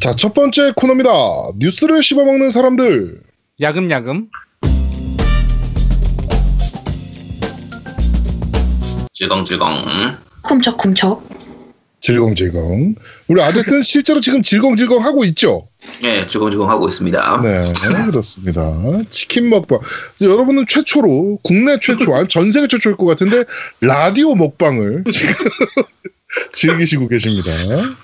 자, 첫 번째 코너입니다. 뉴스를 씹어먹는 사람들. 야금야금. 질겅질겅. 쿰척쿰척. 질겅질겅. 우리 아제트는 실제로 지금 질겅질겅 하고 있죠? 예, 질겅질겅 하고 있습니다. 네, 그렇습니다. 치킨 먹방. 여러분은 최초로, 국내 최초, 아니 전 세계 최초일 것 같은데, 라디오 먹방을 지금 즐기시고 계십니다.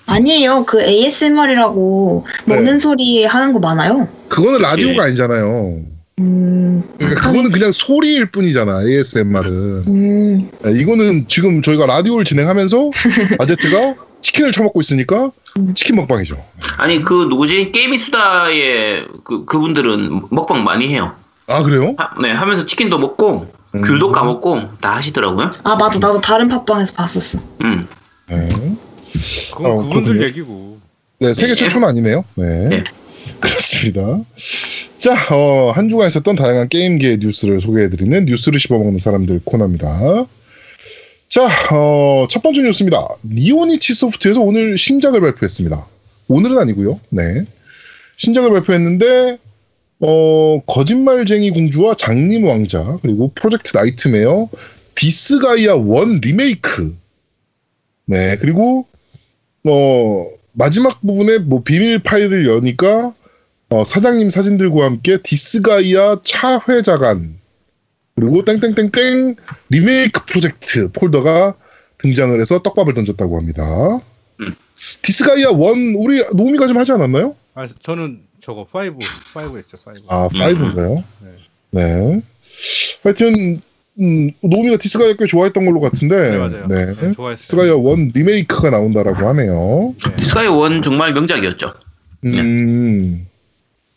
아니에요. 그 ASMR이라고 먹는 네. 소리 하는 거 많아요. 그거는 라디오가 아니잖아요. 음. 그러니까 그거는 그냥 소리일 뿐이잖아, ASMR은. 음. 이거는 지금 저희가 라디오를 진행하면서 아제트가 치킨을 처먹고 있으니까 치킨 먹방이죠. 아니, 그 누구지? 게임이 수다의 그, 그분들은 먹방 많이 해요. 아, 그래요? 하, 네, 하면서 치킨도 먹고, 음. 귤도 까먹고, 다 하시더라고요. 아 맞아. 나도 다른 팟빵에서 봤었어. 음. 네. 그건 어, 그분들 그렇군요. 얘기고. 네, 세계 네. 최초는 아니네요. 네. 네. 그렇습니다. 자, 어, 한 주간 있었던 다양한 게임계의 뉴스를 소개해드리는 뉴스를 씹어먹는 사람들 코너입니다. 자, 어, 첫 번째 뉴스입니다. 니혼이치 소프트에서 오늘 신작을 발표했습니다. 오늘은 아니고요. 네. 신작을 발표했는데, 어, 거짓말쟁이 공주와 장님 왕자, 그리고 프로젝트 나이트메어, 디스가이아 1 리메이크. 네, 그리고, 어, 마지막 부분에 뭐 비밀 파일을 여니까 어, 사장님 사진들과 함께 디스가이아 차회작 그리고 땡땡땡땡 리메이크 프로젝트 폴더가 등장을 해서 떡밥을 던졌다고 합니다. 음. 디스가이아 1 우리 노미가 좀 하지 않았나요? 아 저는 저거 5, 5 했죠 5. 아, 음. 5인가요? 네. 네. 하여튼 음, 노미가 디스가이아 꽤 좋아했던 걸로 같은데 네 맞아요. 네. 네, 좋아했어요. 디스가이아 1 리메이크가 나온다라고 하네요. 네. 디스가이아 one 정말 명작이었죠. 음.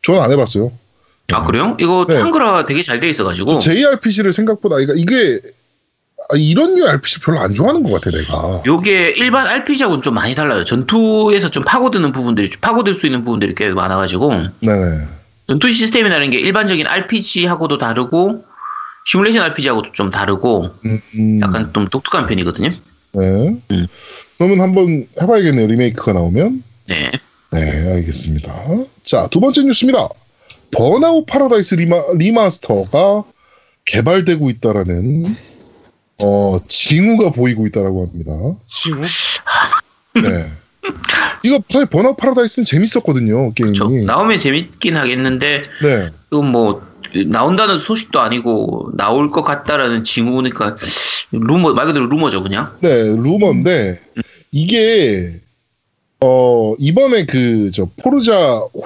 저는 안 해봤어요. 아, 그래요? 이거 네. 한글화 되게 잘 돼 있어가지고. JRPG를 생각보다 이게, 이게 아, 이런 류 RPG 별로 안 좋아하는 것 같아 내가. 요게 일반 RPG하고는 좀 많이 달라요. 전투에서 좀 파고드는 부분들이, 파고들 수 있는 부분들이 꽤 많아가지고. 네네. 전투 시스템이라는 게 일반적인 RPG하고도 다르고, 시뮬레이션 RPG하고도 좀 다르고, 음, 음, 약간 좀 독특한 편이거든요. 네. 음. 그러면 한번 해봐야겠네요 리메이크가 나오면. 네. 네 알겠습니다. 자 두 번째 뉴스입니다. 번아웃 파라다이스 리마, 리마스터가 개발되고 있다라는 어 징후가 보이고 있다라고 합니다. 징후? 네. 이거 사실 번아웃 파라다이스는 재밌었거든요 게임이. 그렇죠. 나오면 재밌긴 하겠는데, 네. 이건 뭐, 나온다는 소식도 아니고, 나올 것 같다라는 징후니까, 루머, 말 그대로 루머죠, 그냥. 네, 루머인데 이게 어 이번에 그 저 포르자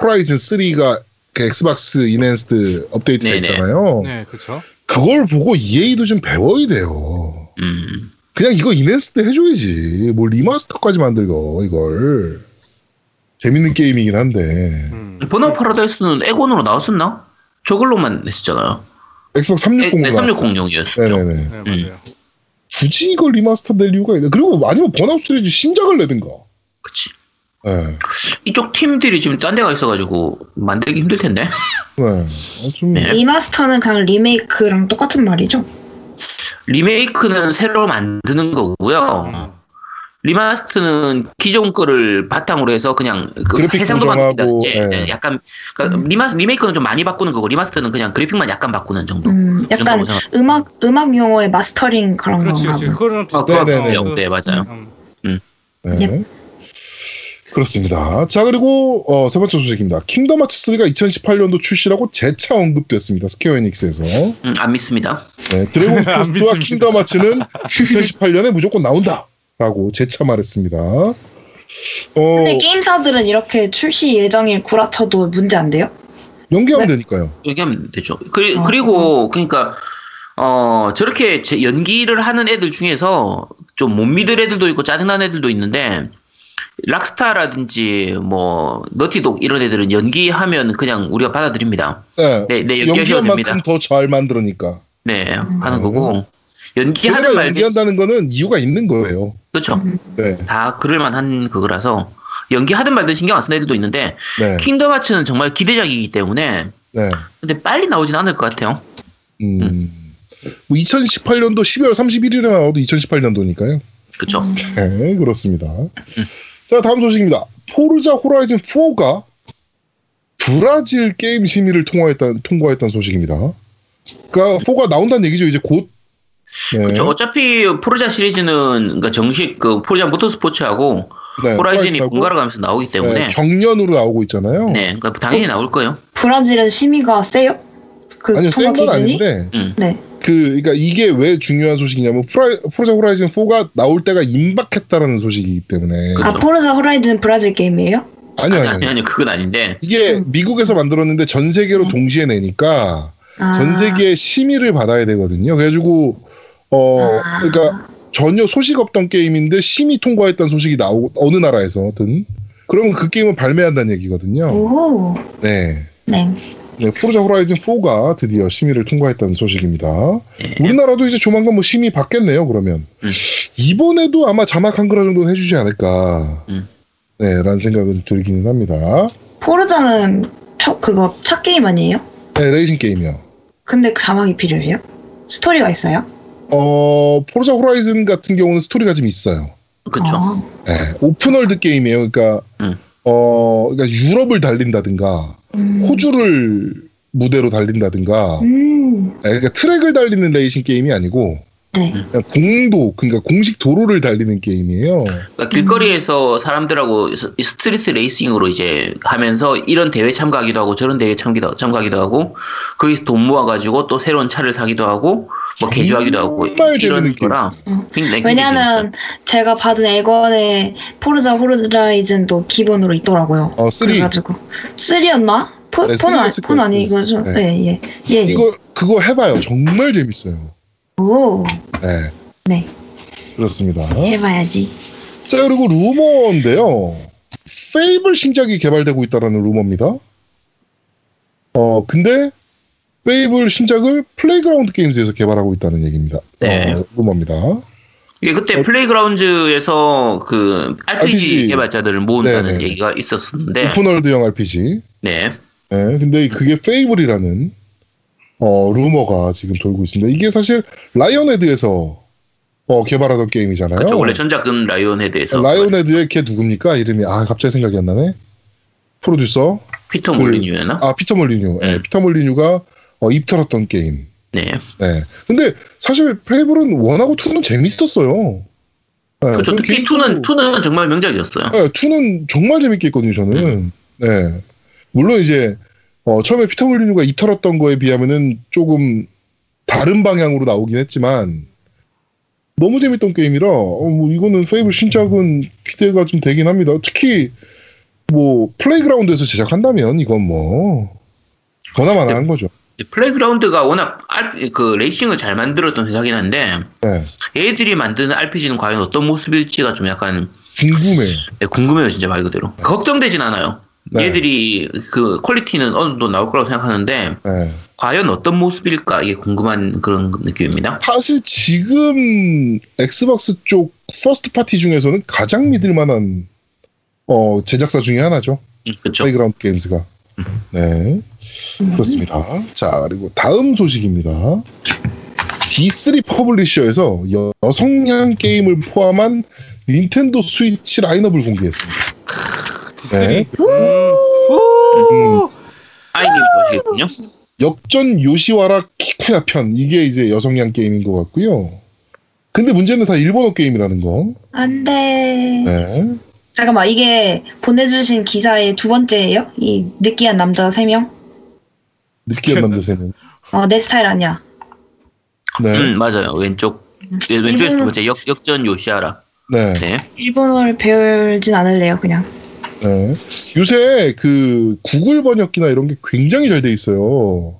호라이즌 3가 그 엑스박스 enhanced 업데이트가 네네. 있잖아요. 네 그렇죠. 그걸 보고 EA도 좀 배워야 돼요. 음. 그냥 이거 enhanced 해줘야지. 뭘 리마스터까지 만들고 이걸 재밌는 게임이긴 한데 음. 번아웃 파라다이스는 엑원으로 나왔었나? 저걸로만 했었잖아요. 엑스박스 네, 360가 360용이었죠. 네네네. 네 맞아요. 굳이 이걸 리마스터 낼 이유가 있나? 그리고 아니면 번아웃 시리즈 신작을 내든가. 그치. 네. 이쪽 팀들이 지금 딴 데가 있어가지고 만들기 힘들 텐데. 네. 어, 좀 네. 리마스터는 그냥 리메이크랑 똑같은 말이죠. 리메이크는 새로 만드는 거고요. 음. 리마스터는 기존 거를 바탕으로 해서 그냥 그 해상도 예. 네, 약간 그러니까 리마스 리메이크는 좀 많이 바꾸는 거고 리마스터는 그냥 그래픽만 약간 바꾸는 정도. 음, 그 약간 음악 음악 용어의 마스터링 그런 그렇지 건가 그렇지. 봐. 그거는 아, 비슷해요. 그- 네, 맞아요. 음. 네. 예. 그렇습니다. 자, 그리고 어, 세 번째 소식입니다. 킹덤 하츠 3가 2018년도 출시라고 재차 언급됐습니다. 스퀘어 에닉스에서. 음, 안 믿습니다. 네, 드래곤 안 퀘스트와. 킹덤 하츠는 2018년에 무조건 나온다. 라고 재차 말했습니다. 어, 근데 게임사들은 이렇게 출시 예정일 구라쳐도 문제 안 돼요? 연기하면 네. 되니까요. 얘기하면 되죠. 그, 아, 그리고 그러니까 어 저렇게 제- 연기를 하는 애들 중에서 좀 못 믿을 애들도 있고 짜증나는 애들도 있는데 락스타라든지 뭐 너티독 이런 애들은 연기하면 그냥 우리가 받아들입니다. 네. 네, 네 연기하셔도 연기한 됩니다. 만큼 더 잘 만들으니까. 네, 음. 하는 거고 연기하는 말 연기한다는 거는 이유가 있는 거예요. 그렇죠. 음. 네. 다 그럴만한 그거라서 연기하든 말든 신경 안 쓰는 애들도 있는데 네. 킹덤 하츠는 정말 기대작이기 때문에 네. 근데 빨리 나오진 않을 것 같아요. 음. 뭐 2018년도 12월 31일에 나와도 2018년도니까요. 그렇죠. 음. 네, 그렇습니다. 자, 다음 소식입니다. 포르자 호라이즌 4가 브라질 게임 심의를 통과했다, 통과했다는 소식입니다. 그러니까 4가 나온다는 얘기죠. 이제 곧. 네. 그렇죠. 어차피 포르자 시리즈는 그러니까 정식 그 포르자 모터스포츠하고 네, 호라이즌이 번갈아 가면서 나오기 때문에 네, 경련으로 나오고 있잖아요. 네, 그러니까 당연히 나올 거예요. 브라질은 심의가 세요? 그 아니요, 센건 기준이? 아닌데, 음. 네. 그, 그러니까 이게 왜 중요한 소식이냐면, 프라, 포르자 호라이즌 4가 나올 때가 임박했다라는 소식이기 때문에. 그렇죠. 아 포르자 호라이즌 브라질 게임이에요? 아니요, 아니, 아니요. 아니, 아니, 그건 아닌데. 이게 음. 미국에서 만들었는데 전 세계로 음. 동시에 내니까, 아. 전 세계의 심의를 받아야 되거든요. 그래가지고, 어, 아. 그러니까 전혀 소식 없던 게임인데 심의 통과했다는 소식이 나오고, 어느 나라에서든. 그러면 그 게임을 발매한다는 얘기거든요. 오호. 네. 네. 네, 포르자 호라이즌 4가 드디어 심의를 통과했다는 소식입니다. 네. 우리나라도 이제 조만간 뭐 심의 받겠네요, 그러면. 음. 이번에도 아마 자막 한글 정도는 해주지 않을까. 음. 네, 라는 생각은 들기는 합니다. Forza는 초, 그거 차 게임 아니에요? 네, 레이싱 게임이요. 근데 그 자막이 필요해요? 스토리가 있어요? 어, Forza Horizon 같은 경우는 스토리가 좀 있어요. 그렇죠. 아, 네, open world 게임이에요. 그러니까, 음. 어, 그러니까 유럽을 달린다든가, 음. 호주를 무대로 달린다든가, 음. 네, 그러니까 트랙을 달리는 레이싱 게임이 아니고, 네. 공도, 그러니까 공식 도로를 달리는 게임이에요. 그러니까 길거리에서 사람들하고 스- street racing으로 이제 하면서 이런 대회 참가하기도 하고 저런 대회 참기도, 참가하기도 하고 거기서 돈 모아가지고 또 새로운 차를 사기도 하고 뭐 개조하기도 하고 이런 거라 음. 왜냐면 제가 받은 엑원에 Forza Horizon도 기본으로 있더라고요. 어, 3. 그래가지고 3였나? 포, 네, 폰, 쓰리 아, 였을 폰 거예요, 아니 쓰리 이거죠? 였을 네, 예, 예, 예. 이거, 그거 해봐요. 정말 재밌어요. 오, 네. 네, 그렇습니다. 해봐야지. 자, 그리고 루머인데요. 페이블 신작이 개발되고 있다라는 루머입니다. 어, 근데 페이블 신작을 플레이그라운드 게임즈에서 개발하고 있다는 얘기입니다. 네. 어, 루머입니다. 이게 그때 플레이그라운드에서 그 RPG, RPG. 개발자들을 모은다는 네네. 얘기가 있었는데 open world형 RPG. 네. 네, 근데 그게 Fable이라는 어, 루머가 지금 돌고 있습니다. 이게 사실 Lionhead에서 어, 개발하던 게임이잖아요. 그렇죠. 원래 전작은 Lionhead에서 Lionhead의 걔 누굽니까? 이름이 아 갑자기 생각이 안 나네. 프로듀서 피터 그- 몰리뉴였나? 아 피터 몰리뉴. 예, 음. 피터 몰리뉴가 어, 입 털었던 게임. 네. 네. 근데 사실 Fable은 one하고 two는 재밌었어요. 네, 그렇죠. 특히 2는 2는 정말 명작이었어요. 네, two는 정말 재밌게 했거든요. 저는. 네. 물론 이제 어, 처음에 피터 몰리뉴가 입 털었던 거에 비하면은 조금 다른 방향으로 나오긴 했지만 너무 재밌던 게임이라 어, 뭐 이거는 Fable 신작은 기대가 좀 되긴 합니다. 특히 뭐 Playground에서 제작한다면 이건 뭐 보나마나 한 거죠. Playground가 워낙 R- 그 레이싱을 잘 만들었던 회사긴 한데 네. 얘들이 만드는 RPG는 과연 어떤 모습일지가 좀 약간 궁금해요. 네, 궁금해요 진짜 말 그대로 걱정되진 않아요 네. 얘들이 그 quality는 어느 정도 나올 거라고 생각하는데 네. 과연 어떤 모습일까 이게 궁금한 그런 느낌입니다 사실 지금 Xbox 쪽 first party 중에서는 가장 믿을 만한 어, 제작사 중에 하나죠. 그렇죠 Playground Games가. 네. 그렇습니다. 자, 그리고 다음 소식입니다. D3 퍼블리셔에서 여, 여성향 게임을 포함한 Nintendo Switch 라인업을 공개했습니다. D3. 네. 음. 오! 아이님 좋아하시겠군요 역전 요시와라 키쿠야 편 이게 이제 여성향 게임인 것 같고요. 근데 문제는 다 일본어 게임이라는 거. 안 돼. 네. 잠깐만, 이게 보내주신 기사의 두 번째예요? 이 느끼한 남자 세 명? 느끼한 남자 세 명. 어, 내 스타일 아니야. 네. 음 맞아요 왼쪽 예, 왼쪽에서 두 번째 역, 역전 요시아라 네. 네 일본어를 배울진 않을래요, 그냥. 네. 요새 그 구글 번역기나 이런 게 굉장히 잘 돼 있어요.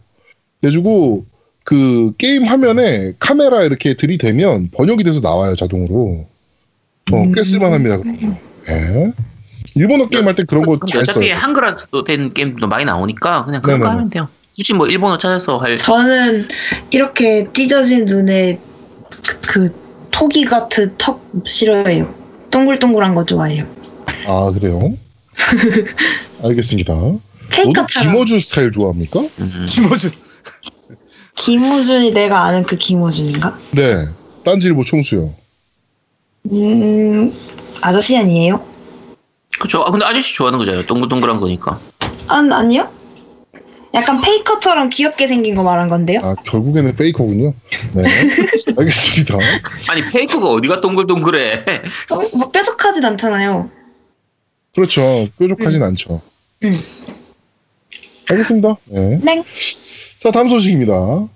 그래가지고 그 게임 화면에 카메라 이렇게 들이대면 번역이 돼서 나와요 자동으로. 어, 꽤 음. 쓸만합니다. 그런 거. 네. 일본어 게임 할 때 그런 거 근데 잘 써요. 어차피 한글화도 된 게임도 많이 나오니까 그냥 그런 거 네네네. 하면 돼요 굳이 뭐 일본어 찾아서 할 저는 이렇게 찢어진 눈에 그, 그 토기 같은 턱 싫어해요. 동글동글한 거 좋아해요. 아 그래요? 알겠습니다. 너도 페이커처럼. 김어준 스타일 좋아합니까? 음. 김어준. 김우준이 내가 아는 그 김우준인가? 네. 딴지일보 총수요. 음, 아저씨 아니에요? 그쵸. 아, 근데 아저씨 좋아하는 거잖아요. 동글동글한 거니까. 아, 아니요? 약간 페이커처럼 귀엽게 생긴 거 말한 건데요? 아, 결국에는 페이커군요. 네. 알겠습니다. 아니, 페이커가 어디가 동글동글해. 어, 뭐 뾰족하진 않잖아요. 그렇죠. 뾰족하진 않죠. 음. 알겠습니다. 네. 네. 자, 다음 소식입니다.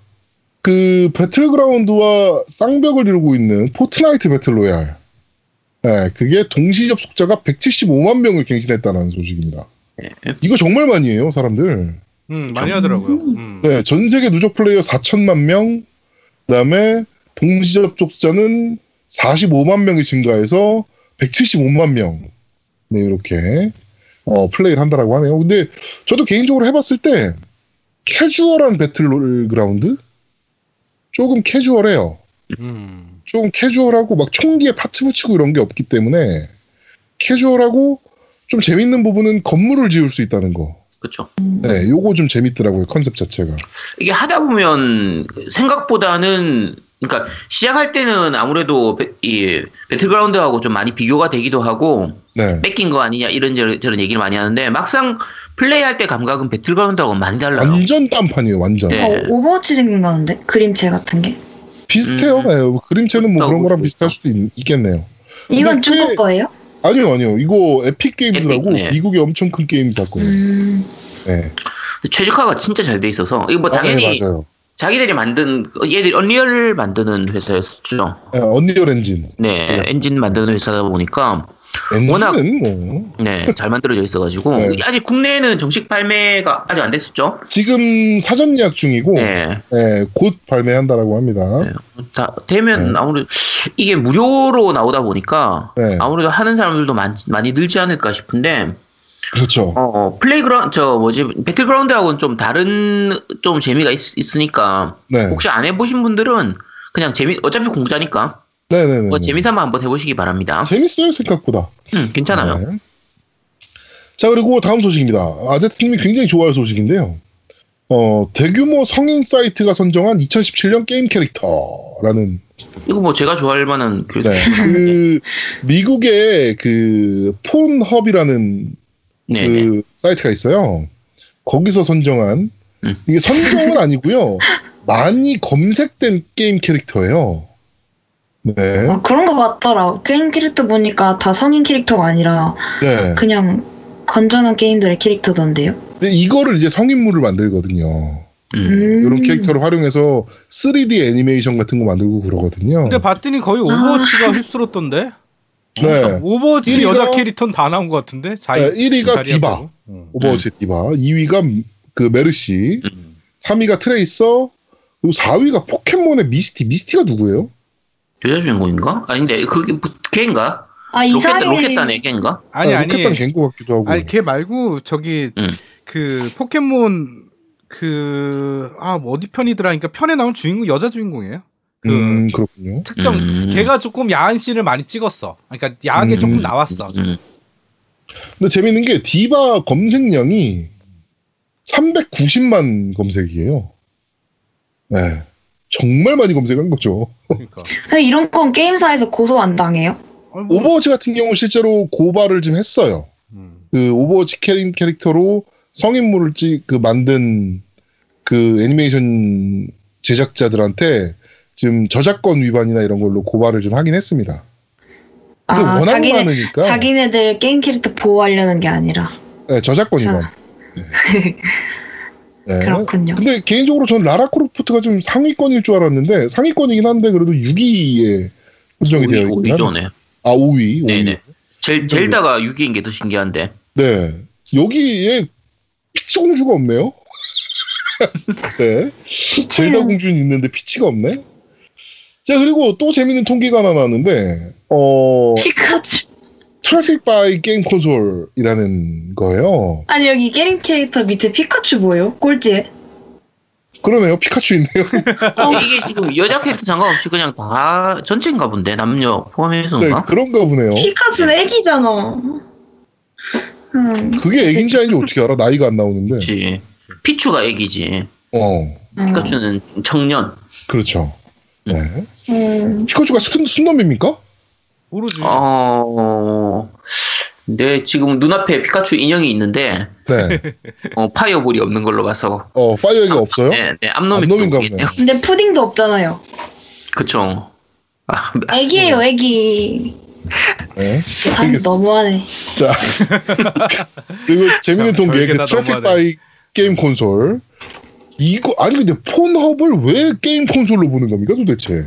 그 Battleground와 쌍벽을 이루고 있는 Fortnite Battle Royale. 네, 그게 동시 접속자가 175만 명을 갱신했다는 소식입니다. 네. 이거 정말 많이 해요, 사람들. 음, 많이 하더라고요. 음. 네, 전 세계 누적 플레이어 4천만 명, 그 다음에 동시 접속자는 45만 명이 증가해서 175만 명. 네, 이렇게 어, 플레이를 한다라고 하네요. 근데 저도 개인적으로 해봤을 때 캐주얼한 Battleground 조금 캐주얼해요. 음. 조금 캐주얼하고 막 총기에 parts 붙이고 이런 게 없기 때문에 캐주얼하고 좀 재밌는 부분은 건물을 지을 수 있다는 거. 그쵸. 네, 요거 좀 재밌더라고요 컨셉 자체가. 이게 하다 보면 생각보다는 그러니까 시작할 때는 아무래도 배, 이 Battleground하고 좀 많이 비교가 되기도 하고 네. 베낀 거 아니냐 이런 저런, 저런 얘기를 많이 하는데 막상 플레이할 때 감각은 Battleground하고 많이 달라요. 완전 딴판이에요, 완전. 네. 어, Overwatch 생각나는데? 그림체 같은 게. 비슷해요. 음. 네, 뭐 그림체는 뭐 그런 거랑. 비슷할 수도 있, 겠네요 이건 중국 꽤- 거예요? 아니요, 아니요. 이거 Epic Games라고 Epic, 네. 미국의 엄청 큰 게임사예요. 음, 네. 최적화가 진짜 잘 돼 있어서 이거 뭐 아, 네, 당연히 맞아요. 자기들이 만든 얘들이 Unreal 만드는 회사였죠. 네, Unreal Engine. 네. 엔진 만드는 회사다 보니까 엔진은 워낙- 뭐 네, 잘 만들어져 있어가지고 네. 아직 국내에는 정식 발매가 아직 안 됐었죠. 지금 사전 예약 중이고 네, 네, 곧 발매한다라고 합니다. 네. 다 되면 네. 아무래도 이게 무료로 나오다 보니까 네, 아무래도 하는 사람들도 많, 많이 늘지 않을까 싶은데 그렇죠. 어, Playground 저 뭐지 Battleground하고는 좀 다른 좀 재미가 있, 으니까 네, 혹시 안 해보신 분들은 그냥 재미 어차피 공짜니까 네, 네, 네. 뭐 재미삼아 한번 해보시기 바랍니다. 재밌어요 생각보다. 음, 괜찮아요. 네. 자 그리고 다음 소식입니다. 아제트님이 굉장히 좋아할 소식인데요. 어, 대규모 성인 사이트가 선정한 2017년 게임 캐릭터라는 이거 뭐 제가 좋아할 만한 그 네, 그 미국의 그 폰헙이라는 네, 네. 그 사이트가 있어요. 거기서 선정한 음. 이게 선정은 아니고요. 많이 검색된 게임 캐릭터예요. 네, 아, 그런 거 같더라. 게임 캐릭터 보니까 다 성인 캐릭터가 아니라 네. 그냥 건전한 게임들의 캐릭터던데요. 근데 이거를 이제 성인물을 만들거든요. 음. 음. 이런 캐릭터를 활용해서 3D 애니메이션 같은 거 만들고 그러거든요. 근데 봤더니 거의 Overwatch가 휩쓸었던데. 네. Overwatch 1위가 여자 캐릭터는 다 나온 것 같은데. 자이, 네, 1위가 자리야 디바. 음. 오버워치 디바. 2위가 그 메르시. 음. 3위가 트레이서. 그리고 4위가 포켓몬의 미스티. 미스티가 누구예요? 여자 주인공인가? 아닌데 그게 뭐 걔인가? 아, 로켓 이사리 로켓단의 걔인가? 아니 아니. 로켓단 갱고 같기도 하고. 아니 걔 말고 저기 음. 그 포켓몬 그아 뭐 어디 편이더라. 그러니까 편에 나온 주인공 여자 주인공이에요. 그 음, 그렇군요. 특정 음. 걔가 조금 야한 씬을 많이 찍었어. 그러니까 야하게 음. 조금 나왔어. 음. 근데 재밌는 게 디바 검색량이 390만 검색이에요. 네. 정말 많이 검색한 거죠. 그러니까. 근데 이런 건 게임사에서 고소 안 당해요? 뭐, 오버워치 같은 경우 실제로 고발을 좀 했어요. 음. 그 오버워치 캐릭, 캐릭터로 성인물을 찍, 그 만든 그 애니메이션 제작자들한테 지금 저작권 위반이나 이런 걸로 고발을 좀 하긴 했습니다. 아, 워낙 자기네, 많으니까 자기네들 게임 캐릭터 보호하려는 게 아니라. 네, 저작권 자. 위반. 네. 네. 그렇군요. 근데 개인적으로 저는 라라 크로프트가 좀 상위권일 줄 알았는데 상위권이긴 한데 그래도 6위에 선정이 되어 있긴 5위죠, 하네. 네. 아 5위. 5위. 네네. 젤, 젤다가 6위인 게 더 신기한데. 네. 여기에 피치 공주가 없네요. 네. 젤다 공주는 있는데 피치가 없네. 자 그리고 또 재밌는 통계가 하나 나왔는데 어 피카츄. traffic by game console이라는 거예요. 아니, 여기 게임 캐릭터 밑에 피카츄 뭐예요? 꼴찌에. 그러네요. 피카츄 있네요. 어, 이게 지금 여자 캐릭터 상관없이 그냥 다 전체인가 본데 남녀 네, 포함해서인가? 그런가 보네요. 피카츄는 애기잖아. 음, 그게 애긴지 아닌지 어떻게 알아? 나이가 안 나오는데. 그렇지. 피추가 애기지. 어, 음. 피카츄는 청년. 그렇죠. 네. 음, 피카츄가 순, 순놈입니까? 모르지. 어 근데 지금 눈앞에 피카츄 인형이 있는데 네. 어, 파이어볼이 없는 걸로 봐서 어, fire가 없어요? 네, 네 암놈인가 좀 보네. 근데 푸딩도 없잖아요. 그쵸. 아, 애기예요, 애기. 네. 아. 너무하네. 자. 그리고 재밌는 별게 그다 traffic. by game console. 이거, 아니, 근데 Pornhub을 왜 게임 콘솔로 보는 겁니까, 도대체?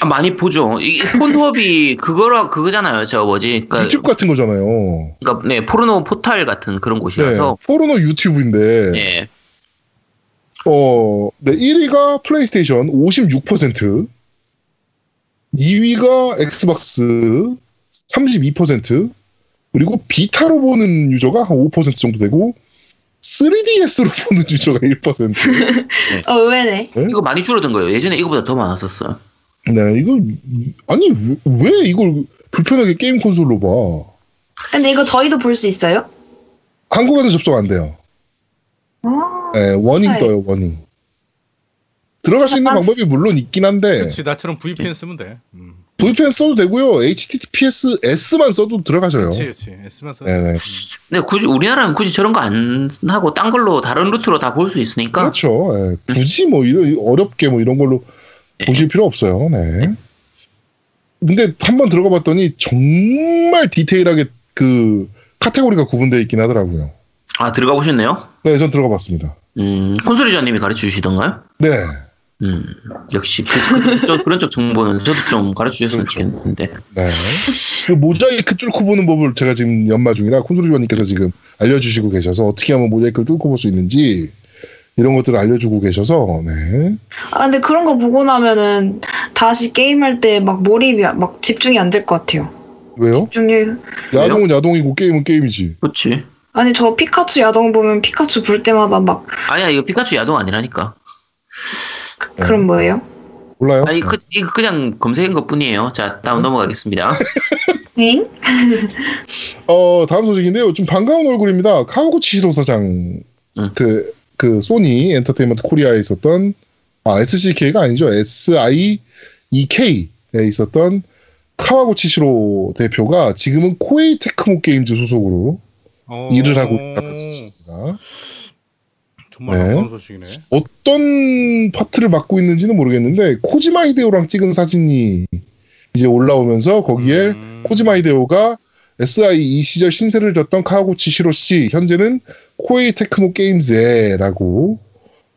아, 많이 보죠. 이 Pornhub이 그거라 그거잖아요. 저 뭐지? 그러니까, 유튜브 같은 거잖아요. 그러니까 네 포르노 포탈 같은 그런 네. 곳이라서 포르노 유튜브인데, 네. 어, 네, 1위가 플레이스테이션 56%, 2위가 엑스박스 32%, 그리고 비타로 보는 유저가 한 5% 정도 되고, 3DS로 보는 유저가 1%. 어, 의외네. 이거 많이 줄어든 거예요. 예전에 이거보다 더 많았었어요. 네, 이거, 아니, 왜, 왜 이걸 불편하게 게임 콘솔로 봐? 근데 이거 저희도 볼 수 있어요? 한국에서 접속 안 돼요. 아, 네, warning 네. 떠요, warning. 들어갈 수 있는 아, 방법이 물론 있긴 한데, 그렇지 나처럼 VPN 쓰면 돼. 음. VPN 써도 되고요, HTTPS S만 써도 들어가져요. 그렇지 그렇지. S만 써. 네네. 근데 굳이 우리나라는 굳이 저런 거 안 하고 딴 걸로 다른 루트로 다 볼 수 있으니까 그렇죠. 예, 굳이 뭐 이런 어렵게 뭐 이런 걸로 보실 필요 없어요. 네. 근데 한번 들어가 봤더니 정말 디테일하게 그 카테고리가 구분되어 있긴 하더라고요. 아 들어가 보셨네요. 네, 전 들어가 봤습니다. 음 콘솔이자님이 가르쳐 주시던가요? 네. 음 역시 그, 그, 저, 그런 쪽 정보는 저도 좀 가르쳐 주셨으면 그렇죠. 좋겠는데 네. 그 모자이크 뚫고 보는 법을 제가 지금 연마 중이라 콘솔이원님께서 지금 알려주시고 계셔서 어떻게 하면 모자이크를 뚫고 볼 수 있는지 이런 것들을 알려주고 계셔서 네. 아, 근데 그런 거 보고 나면은 다시 게임할 때 막 몰입이, 안- 막 집중이 안 될 것 같아요. 왜요? 집중이. 야동은 야동이고 게임은 게임이지. 그렇지. 아니, 저 피카츄 야동 보면 피카츄 볼 때마다 막, 아니야 이거 피카츄 야동 아니라니까. 네. 그럼 뭐예요? 몰라요? 아니 그, 이거 그냥 검색한 것 뿐이에요. 자 다음 넘어가겠습니다. 엥? 어, 다음 소식인데요. 좀 반가운 얼굴입니다. 카와우치 시로 사장. 응. 그, 그, 소니 엔터테인먼트 코리아에 있었던, 아, SCEK가 아니죠. SIEK에 있었던 카와우치 시로 대표가 지금은 코에이 테크모 게임즈 소속으로 어... 일을 하고 있다는 소식입니다. 정말 네. 반가운 소식이네. 어떤 파트를 맡고 있는지는 모르겠는데, 코지마 히데오랑 찍은 사진이 이제 올라오면서 거기에 음. 코지마 히데오가 SIE 시절 신세를 졌던 카와우치 시로 씨 현재는 코에이 테크모 게임즈에라고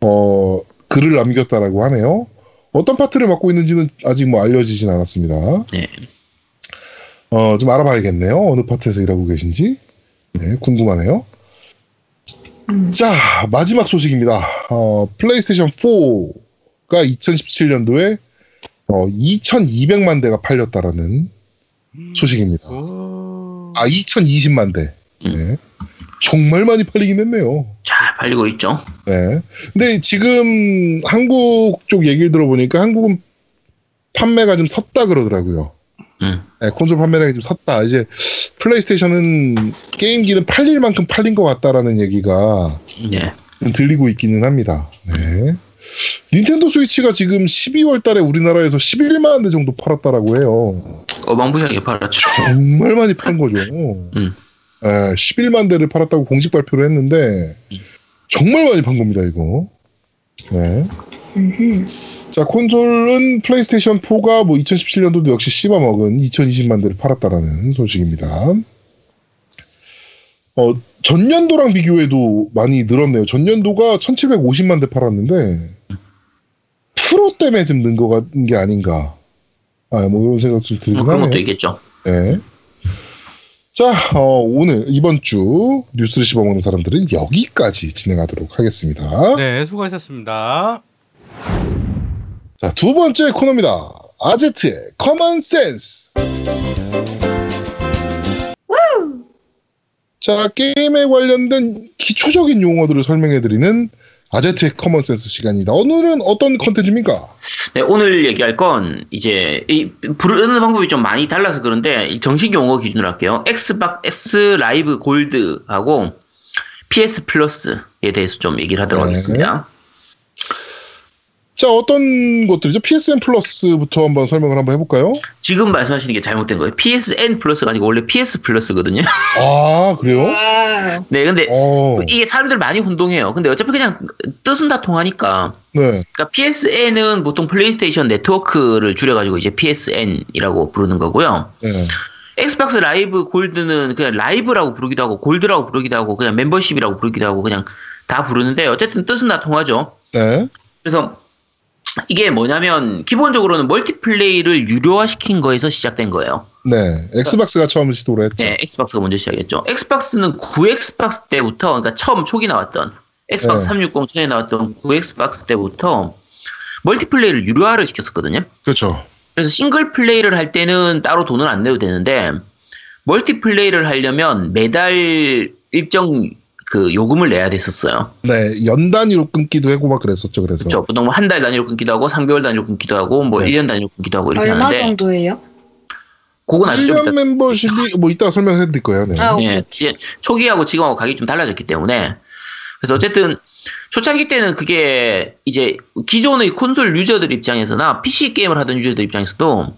어 글을 남겼다라고 하네요. 어떤 파트를 맡고 있는지는 아직 뭐 알려지진 않았습니다. 네. 어 좀 알아봐야겠네요. 어느 파트에서 일하고 계신지. 네, 궁금하네요. 음. 자 마지막 소식입니다. 어 플레이스테이션 4가 2017년도에 어 2,200만 대가 팔렸다라는 소식입니다. 오... 아, 2020만 대. 네. 정말 많이 팔리긴 했네요. 잘 팔리고 있죠. 네. 근데 지금 한국 쪽 얘기를 들어보니까 한국은 판매가 좀 섰다 그러더라고요. 음. 네, 콘솔 판매량이 좀 섰다. 이제 플레이스테이션은 게임기는 팔릴 만큼 팔린 것 같다라는 얘기가 네. 들리고 있기는 합니다. 네. 닌텐도 스위치가 지금 12월 달에 우리나라에서 11만 대 정도 팔았다라고 해요. 어방부시하게 팔았죠. 정말 많이 팔은 거죠. 음. 예, 11만 대를 팔았다고 공식 발표를 했는데 정말 많이 판 겁니다 이거. 네. 자 콘솔은 플레이스테이션 4가 뭐 2017년도도 역시 씹어 먹은 2020만 대를 팔았다라는 소식입니다. 어 전년도랑 비교해도 많이 늘었네요. 전년도가 1,750만 대 팔았는데 프로 때문에 좀 는거 같은 게 아닌가. 아 뭐 이런 생각 좀 들긴 뭐 그런. 것도 있겠죠. 네. 자, 어, 오늘 이번 주 뉴스를 씹어먹는 사람들은 여기까지 진행하도록 하겠습니다. 네, 수고하셨습니다. 자, 두 번째 코너입니다. 아제트의 common sense. 자, 게임에 관련된 기초적인 용어들을 설명해드리는 아제트의 common sense 시간입니다. 오늘은 어떤 컨텐츠입니까? 네, 오늘 얘기할 건 이제 이 부르는 방법이 좀 많이 달라서 그런데 이 정식 용어 기준으로 할게요. 엑스박스 라이브 골드하고 PS 플러스에 대해서 좀 얘기를 하도록 네. 하겠습니다. 자, 어떤 것들이죠? PSN 플러스부터 한번 설명을 한번 해볼까요? 지금 말씀하시는 게 잘못된 거예요. PSN 플러스가 아니고 원래 PS 플러스거든요. 아, 그래요? 아, 네, 근데 어, 이게 사람들 많이 혼동해요. 근데 어차피 그냥 뜻은 다 통하니까. 네. 그러니까 PSN은 보통 플레이스테이션 네트워크를 줄여가지고 이제 PSN이라고 부르는 거고요. 네. 엑스박스 라이브 골드는 그냥 라이브라고 부르기도 하고 골드라고 부르기도 하고 그냥 멤버십이라고 부르기도 하고 그냥 다 부르는데 어쨌든 뜻은 다 통하죠. 네. 그래서 이게 뭐냐면 기본적으로는 멀티플레이를 유료화시킨 거에서 시작된 거예요. 네. 엑스박스가 처음 시도를 했죠. 네, 엑스박스가 먼저 시작했죠. 엑스박스는 9 엑스박스 때부터 그러니까 처음 초기 나왔던 엑스박스 네. 360 전에 나왔던 9 엑스박스 때부터 멀티플레이를 유료화를 시켰었거든요. 그렇죠. 그래서 싱글 플레이를 할 때는 따로 돈을 안 내도 되는데 멀티플레이를 하려면 매달 일정 그 요금을 내야 됐었어요. 네. 연 단위로 끊기도 하고 막 그랬었죠. 그래서. 그렇죠. 보통 한달 단위로 끊기도 하고 3개월 단위로 끊기도 하고 뭐 네. 1년 단위로 끊기도 하고 이렇게 얼마 하는데 정도예요? 그건 좀 1년 이따 멤버십이 뭐 이따가 설명해 드릴 거예요. 네. 아, 예, 이제 초기하고 지금하고 가격이 좀 달라졌기 때문에 그래서 어쨌든 초창기 때는 그게 이제 기존의 콘솔 유저들 입장에서나 PC 게임을 하던 유저들 입장에서도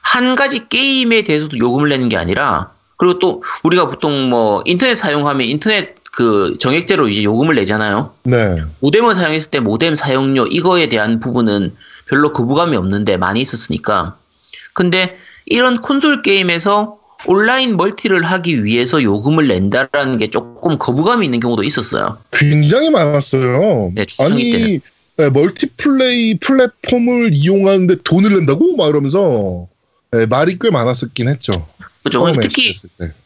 한 가지 게임에 대해서도 요금을 내는 게 아니라 그리고 또 우리가 보통 뭐 인터넷 사용하면 인터넷 그 정액제로 이제 요금을 내잖아요. 네. 모뎀을 사용했을 때 모뎀 사용료 이거에 대한 부분은 별로 거부감이 없는데 많이 있었으니까. 근데 이런 콘솔 게임에서 온라인 멀티를 하기 위해서 요금을 낸다라는 게 조금 거부감이 있는 경우도 있었어요. 굉장히 많았어요. 네, 때는. 아니, 네, 멀티플레이 플랫폼을 이용하는데 돈을 낸다고? 막 이러면서 네, 말이 꽤 많았었긴 했죠. 처음에 특히.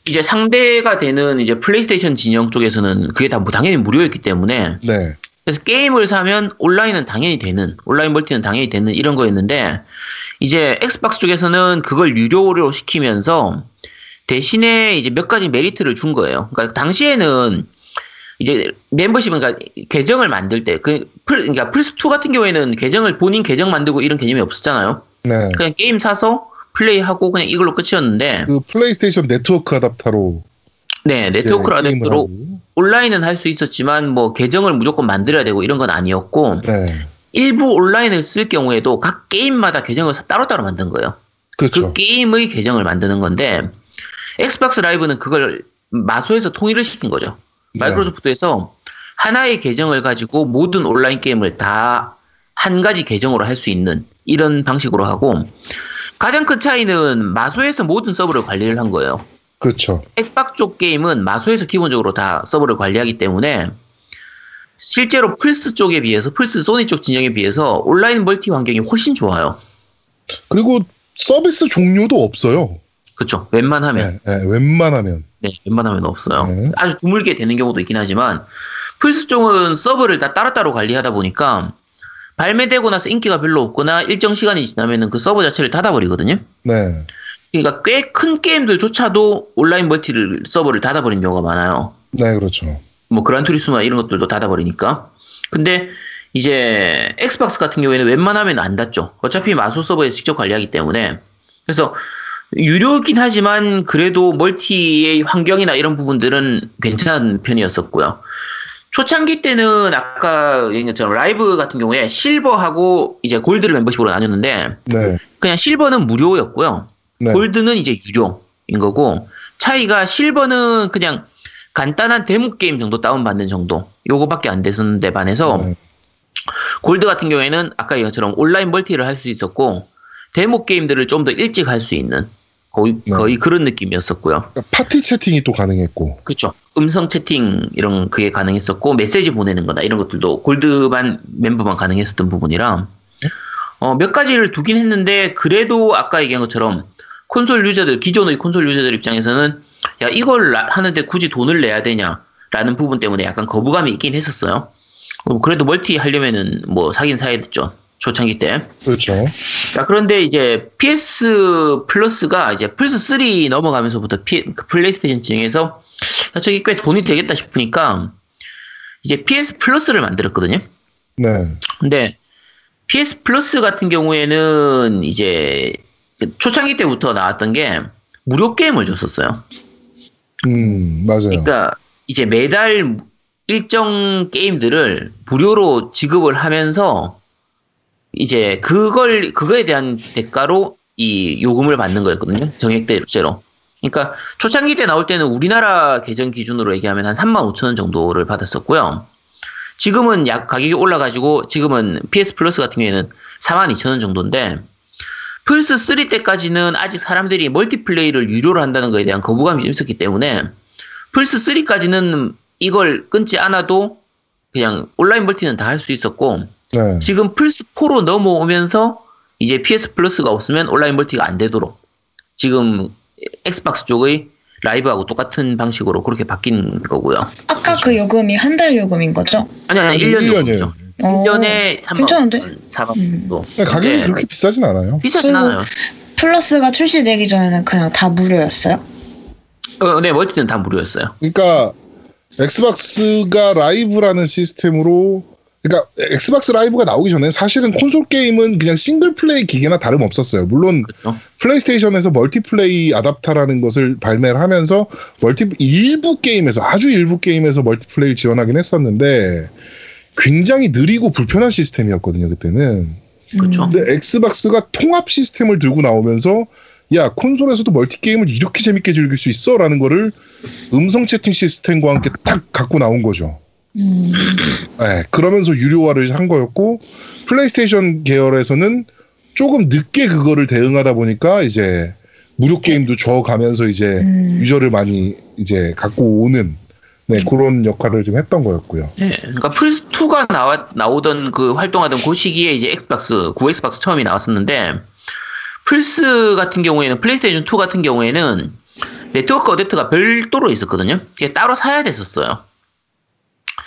이제 상대가 되는 이제 플레이스테이션 진영 쪽에서는 그게 다 뭐 당연히 무료였기 때문에 네. 그래서 게임을 사면 온라인은 당연히 되는, 온라인 멀티는 당연히 되는 이런 거였는데, 이제 엑스박스 쪽에서는 그걸 유료로 시키면서 대신에 이제 몇 가지 메리트를 준 거예요. 그러니까 당시에는 이제 멤버십은 그러니까 계정을 만들 때, 그, 플, 그러니까 플스 2 같은 경우에는 계정을 본인 계정 만들고 이런 개념이 없었잖아요. 네. 그냥 게임 사서 플레이하고 그냥 이걸로 끝이었는데, 그 플레이스테이션 네트워크 아답터로 네, 네트워크 아답터로. 온라인은 할 수 있었지만, 뭐 계정을 무조건 만들어야 되고 이런 건 아니었고, 네. 일부 온라인을 쓸 경우에도 각 게임마다 계정을 따로따로 만든 거예요. 그렇죠. 그 게임의 계정을 만드는 건데 엑스박스 라이브는 그걸 마소에서 통일을 시킨 거죠. 네. 마이크로소프트에서 하나의 계정을 가지고 모든 온라인 게임을 다 한 가지 계정으로 할 수 있는 이런 방식으로 하고 가장 큰 차이는 마소에서 모든 서버를 관리를 한 거예요. 그렇죠. 엑박 쪽 게임은 마소에서 기본적으로 다 서버를 관리하기 때문에 실제로 플스 쪽에 비해서 플스 소니 쪽 진영에 비해서 온라인 멀티 환경이 훨씬 좋아요. 그리고 서비스 종류도 없어요. 그쵸. 웬만하면. 네, 네, 웬만하면. 네, 웬만하면 없어요. 네. 아주 드물게 되는 경우도 있긴 하지만 플스 쪽은 서버를 다 따로따로 관리하다 보니까 발매되고 나서 인기가 별로 없거나 일정 시간이 지나면은 그 서버 자체를 닫아버리거든요. 네. 그러니까 꽤 큰 게임들조차도 온라인 멀티를 서버를 닫아버리는 경우가 많아요. 네, 그렇죠. 뭐 그란투리스모나 이런 것들도 닫아버리니까. 근데 이제 엑스박스 같은 경우에는 웬만하면 안 닫죠. 어차피 마소 서버에서 직접 관리하기 때문에. 그래서 유료긴 하지만 그래도 멀티의 환경이나 이런 부분들은 괜찮은 편이었었고요. 초창기 때는 아까 얘기한 것처럼 라이브 같은 경우에 실버하고 이제 골드를 멤버십으로 나눴는데 네. 그냥 실버는 무료였고요. 네. 골드는 이제 유료인 거고 차이가 실버는 그냥 간단한 데모 게임 정도 다운받는 정도 요거밖에 안 됐었는데 반해서 네. 골드 같은 경우에는 아까 얘기한 것처럼 온라인 멀티를 할 수 있었고 데모 게임들을 좀 더 일찍 할 수 있는 거의, 네. 거의 그런 느낌이었었고요. 그러니까 파티 채팅이 또 가능했고. 그렇죠. 음성 채팅 이런 그게 가능했었고 메시지 보내는 거나 이런 것들도 골드만 멤버만 가능했었던 부분이라 어, 몇 가지를 두긴 했는데 그래도 아까 얘기한 것처럼 콘솔 유저들 기존의 콘솔 유저들 입장에서는 야 이걸 라- 하는데 굳이 돈을 내야 되냐라는 부분 때문에 약간 거부감이 있긴 했었어요. 어, 그래도 멀티 하려면은 뭐 사긴 사야 됐죠. 초창기 때. 그렇죠. 자, 그런데 이제 PS 플러스가 이제 플스 3 넘어가면서부터 피- 그 플레이스테이션 진영에서 야, 저기 꽤 돈이 되겠다 싶으니까 이제 PS 플러스를 만들었거든요. 네. 근데 PS 플러스 같은 경우에는 이제 그 초창기 때부터 나왔던 게 무료 게임을 줬었어요. 음, 맞아요. 그러니까 이제 매달 일정 게임들을 무료로 지급을 하면서 이제 그걸 그거에 대한 대가로 이 요금을 받는 거였거든요. 정액대로. 그러니까 초창기 때 나올 때는 우리나라 계정 기준으로 얘기하면 한 3만 5천 원 정도를 받았었고요. 지금은 약 가격이 올라가지고 지금은 PS 플러스 같은 경우에는 4만 2천 원 정도인데 플스 3 때까지는 아직 사람들이 멀티플레이를 유료로 한다는 거에 대한 거부감이 좀 있었기 때문에 플스 3까지는 이걸 끊지 않아도 그냥 온라인 멀티는 다 할 수 있었고 네. 지금 플스 4로 넘어오면서 이제 PS 플러스가 없으면 온라인 멀티가 안 되도록 지금 엑스박스 쪽의 라이브하고 똑같은 방식으로 그렇게 바뀐 거고요. 아까 그 요금이 한 달 요금인 거죠? 아니 아니 1년 일년이에요. 정도죠. 어, 1년에 3만 괜찮은데? 4만 음. 정도. 네, 가격이 그렇게 비싸진 않아요. 비싸진 않아요. 플러스가 출시되기 전에는 그냥 다 무료였어요? 어, 네 멀티는 다 무료였어요. 그러니까 엑스박스가 라이브라는 시스템으로 그러니까 엑스박스 라이브가 나오기 전에 사실은 콘솔 게임은 그냥 싱글 플레이 기계나 다름 없었어요. 물론 그렇죠. 플레이스테이션에서 멀티플레이 아답터라는 것을 발매를 하면서 멀티 일부 게임에서 아주 일부 게임에서 멀티플레이 지원하긴 했었는데 굉장히 느리고 불편한 시스템이었거든요 그때는. 그렇죠. 음. 근데 엑스박스가 통합 시스템을 들고 나오면서 야 콘솔에서도 멀티 게임을 이렇게 재밌게 즐길 수 있어라는 거를 음성 채팅 시스템과 함께 딱 갖고 나온 거죠. 음. 네, 그러면서 유료화를 한 거였고 플레이스테이션 계열에서는 조금 늦게 그거를 대응하다 보니까 이제 무료 게임도 줘가면서 이제 음. 유저를 많이 이제 갖고 오는 네 그런 역할을 좀 했던 거였고요. 네, 그러니까 플스 2가 나와 나오던 그 활동하던 그 시기에 이제 엑스박스 구 엑스박스 처음이 나왔었는데 플스 같은 경우에는 플레이스테이션 2 같은 경우에는 네트워크 어댑터가 별도로 있었거든요. 그게 따로 사야 됐었어요.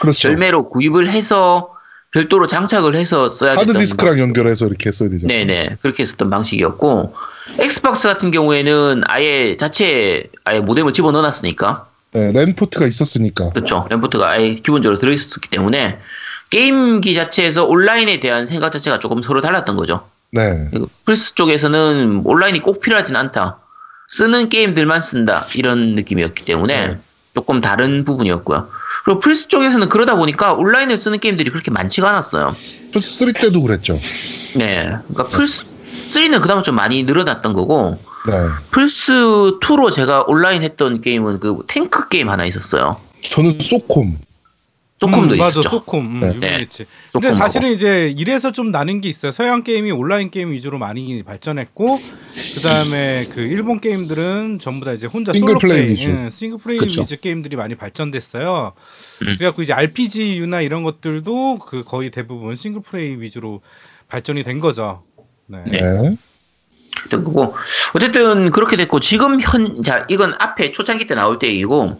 그렇죠. 별매로 구입을 해서 별도로 장착을 해서 써야 하드 디스크랑 연결해서 이렇게 했어야 되죠. 네네 그렇게 했었던 방식이었고 엑스박스 같은 경우에는 아예 자체 아예 모뎀을 집어 넣어놨으니까 네, 랜포트가 있었으니까. 그렇죠 랜포트가 아예 기본적으로 들어있었기 때문에 게임기 자체에서 온라인에 대한 생각 자체가 조금 서로 달랐던 거죠 네. 플스 쪽에서는 온라인이 꼭 필요하진 않다 쓰는 게임들만 쓴다 이런 느낌이었기 때문에 네. 조금 다른 부분이었고요 그리고 플스 쪽에서는 그러다 보니까 온라인을 쓰는 게임들이 그렇게 많지가 않았어요 플스 3 때도 그랬죠. 네 그러니까 플스 3는 그나마 좀 많이 늘어났던 거고 네. 플스 2로 제가 온라인 했던 게임은 그 탱크 게임 하나 있었어요. 저는 소콤. 소콤도 음, 맞아, 있었죠. 소콤. 음, 네. 유명했지. 근데 소콤하고. 사실은 이제 이래서 좀 나는 게 있어요. 서양 게임이 온라인 게임 위주로 많이 발전했고, 그 다음에 그 일본 게임들은 전부 다 이제 혼자 싱글 솔로 플레이 플레이, 위주. 예, 싱글 플레이 그쵸. 위주 게임들이 많이 발전됐어요. 음. 그래갖고 이제 RPG나 이런 것들도 그 거의 대부분 싱글 플레이 위주로 발전이 된 거죠. 네. 네. 네. 된 거고 어쨌든 그렇게 됐고 지금 현 자 이건 앞에 초창기 때 나올 때 얘기고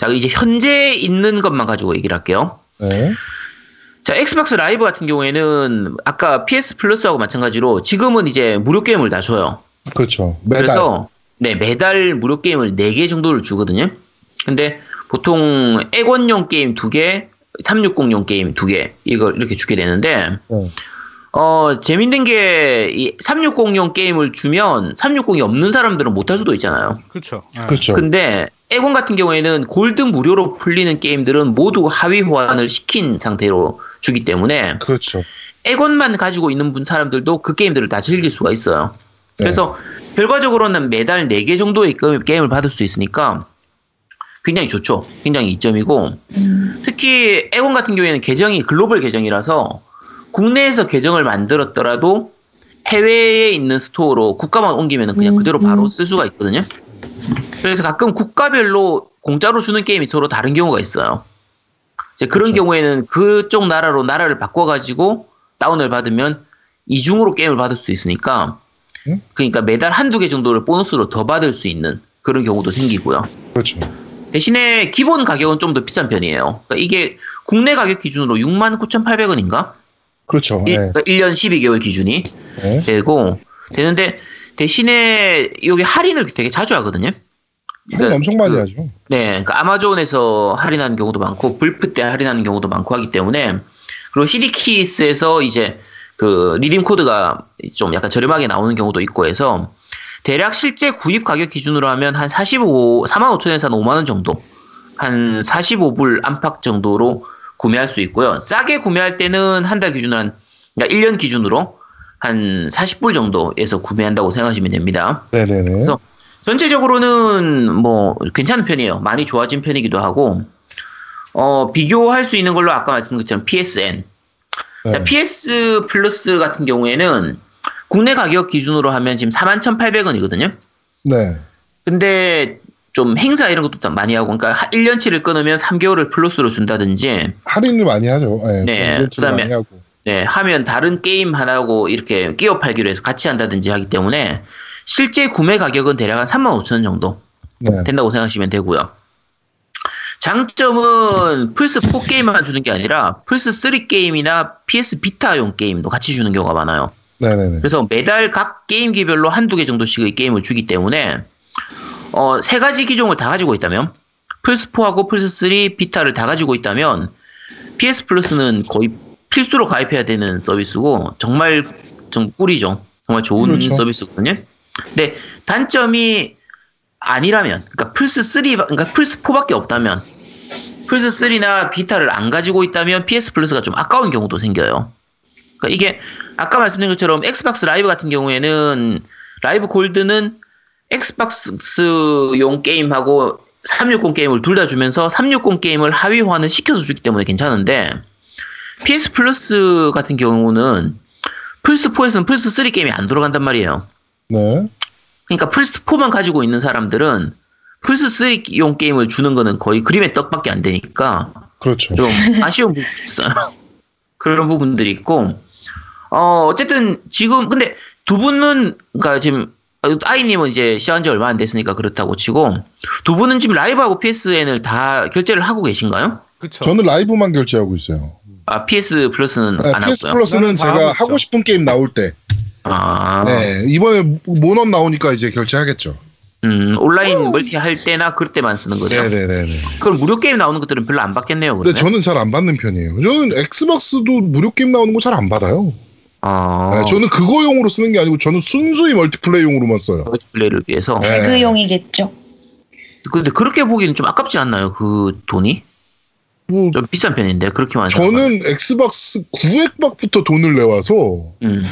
자 이제 현재 있는 것만 가지고 얘기를 할게요. 네. 자 엑스박스 라이브 같은 경우에는 아까 PS 플러스하고 마찬가지로 지금은 이제 무료 게임을 다 줘요. 그렇죠. 매달. 그래서 네 매달 무료 게임을 4개 정도를 주거든요. 근데 보통 액원용 게임 2개, 360용 게임 2개 이걸 이렇게 주게 되는데 네. 어 재밌는 게 이 360용 게임을 주면 360이 없는 사람들은 못 할 수도 있잖아요. 그렇죠. 예. 그렇죠. 근데 액원 같은 경우에는 골드 무료로 풀리는 게임들은 모두 하위 호환을 시킨 상태로 주기 때문에 그렇죠. 액원만 가지고 있는 분 사람들도 그 게임들을 다 즐길 수가 있어요. 네. 그래서 결과적으로는 매달 4개 정도의 게- 게임을 받을 수 있으니까 굉장히 좋죠. 굉장히 이점이고 음. 특히 액원 같은 경우에는 계정이 글로벌 계정이라서 국내에서 계정을 만들었더라도 해외에 있는 스토어로 국가만 옮기면 그냥 음, 그대로 바로 음. 쓸 수가 있거든요. 그래서 가끔 국가별로 공짜로 주는 게임이 서로 다른 경우가 있어요. 이제 그런 그렇죠. 경우에는 그쪽 나라로 나라를 바꿔가지고 다운을 받으면 이중으로 게임을 받을 수 있으니까 음? 그러니까 매달 한두 개 정도를 보너스로 더 받을 수 있는 그런 경우도 생기고요. 그렇죠. 대신에 기본 가격은 좀 더 비싼 편이에요. 그러니까 이게 국내 가격 기준으로 69,800원인가? 그렇죠. 네. 그러니까 1년 12개월 기준이 네. 되고 되는데 대신에 여기 할인을 되게 자주 하거든요. 할인 엄청 많이 그- 하죠. 네, 그러니까 아마존에서 할인하는 경우도 많고 불프 때 할인하는 경우도 많고 하기 때문에 그리고 CD키스에서 이제 그 리딤 코드가 좀 약간 저렴하게 나오는 경우도 있고 해서 대략 실제 구입 가격 기준으로 하면 한 45, 4만 5천에서 한 5만 원 정도 한 45불 안팎 정도로 구매할 수 있고요. 싸게 구매할 때는 한 달 기준으로 한 그러니까 1년 기준으로 한 40불 정도에서 구매한다고 생각하시면 됩니다. 네네네. 그래서 전체적으로는 뭐 괜찮은 편이에요. 많이 좋아진 편이기도 하고 어, 비교할 수 있는 걸로 아까 말씀드린 것처럼 PSN. 네. 자, PS 플러스 같은 경우에는 국내 가격 기준으로 하면 지금 41,800원이거든요. 네. 근데 좀 행사 이런 것도 많이 하고 그러니까 1년치를 끊으면 3개월을 플러스로 준다든지 할인을 많이 하죠. 네. 네, 이벤트를 그다음에- 네, 하면 다른 게임 하나하고 이렇게 끼워 팔기로 해서 같이 한다든지 하기 때문에 실제 구매 가격은 대략 한 35,000원 정도 네. 된다고 생각하시면 되고요. 장점은 플스4 게임만 주는 게 아니라 플스3 게임이나 PS 비타용 게임도 같이 주는 경우가 많아요. 네네네. 그래서 매달 각 게임기별로 한두 개 정도씩의 게임을 주기 때문에 어, 세 가지 기종을 다 가지고 있다면 플스4하고 플스3 비타를 다 가지고 있다면 PS 플러스는 거의 필수로 가입해야 되는 서비스고 정말 좀 꿀이죠. 정말 좋은 그렇죠. 서비스거든요. 근데 단점이 아니라면 그러니까 플스 3 그러니까 플스 4밖에 없다면 플스 3나 비타를 안 가지고 있다면 PS 플러스가 좀 아까운 경우도 생겨요. 그러니까 이게 아까 말씀드린 것처럼 엑스박스 라이브 같은 경우에는 라이브 골드는 엑스박스용 게임하고 360 게임을 둘 다 주면서 360 게임을 하위호환은 시켜서 주기 때문에 괜찮은데 PS 플러스 같은 경우는 플스4에서는 플스3 게임이 안 들어간단 말이에요. 네. 그러니까 플스4만 가지고 있는 사람들은 플스3용 게임을 주는 거는 거의 그림의 떡밖에 안 되니까 그렇죠. 좀 아쉬운 부분이 있어요. 그런 부분들이 있고, 어, 어쨌든 지금, 근데 두 분은, 그니까 지금, 아이님은 이제 시작한 지 얼마 안 됐으니까 그렇다고 치고, 두 분은 지금 라이브하고 PSN을 다 결제를 하고 계신가요? 그쵸. 저는 라이브만 결제하고 있어요. 아, PS 플러스는 네, 안 PS 하고요. 플러스는 제가 하고. 싶은 게임 나올 때. 아, 네. 이번에 모넌 나오니까 이제 결제하겠죠. 음, 온라인 멀티 할 때나 그럴 때만 쓰는 거죠. 네네네네. 그럼 무료 게임 나오는 것들은 별로 안 받겠네요, 근데 그러면. 저는 잘 안 받는 편이에요. 저는 엑스박스도 무료 게임 나오는 거 잘 안 받아요. 아, 네, 저는 그거용으로 쓰는 게 아니고 저는 순수히 멀티플레이용으로만 써요. 플레이를 위해서. 네. 배그용이겠죠. 근데 그렇게 보기에는 좀 아깝지 않나요, 그 돈이? 뭐 좀 비싼 편인데, 그렇게만. 저는 엑스박스 9액박부터 돈을 내와서 음.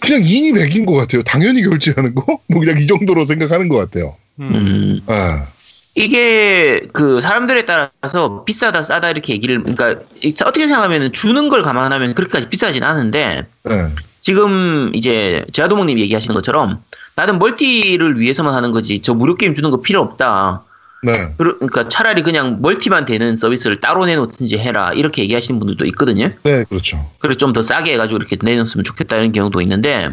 그냥 인이 백인 것 같아요. 당연히 결제하는 거? 뭐 그냥 이 정도로 생각하는 것 같아요. 음. 음. 아, 이게 그 사람들에 따라서 비싸다 싸다 이렇게 얘기를 그러니까 이- 어떻게 생각하면 주는 걸 감안하면 그렇게까지 비싸진 않은데 네. 지금 이제 제아도목님 얘기하시는 것처럼 나는 멀티를 위해서만 하는 거지 저 무료 게임 주는 거 필요 없다. 네. 그러- 그러니까 차라리 그냥 멀티만 되는 서비스를 따로 내놓든지 해라 이렇게 얘기하시는 분들도 있거든요. 네, 그렇죠. 그래서 좀 더 싸게 해가지고 이렇게 내놓으면 좋겠다 이런 경우도 있는데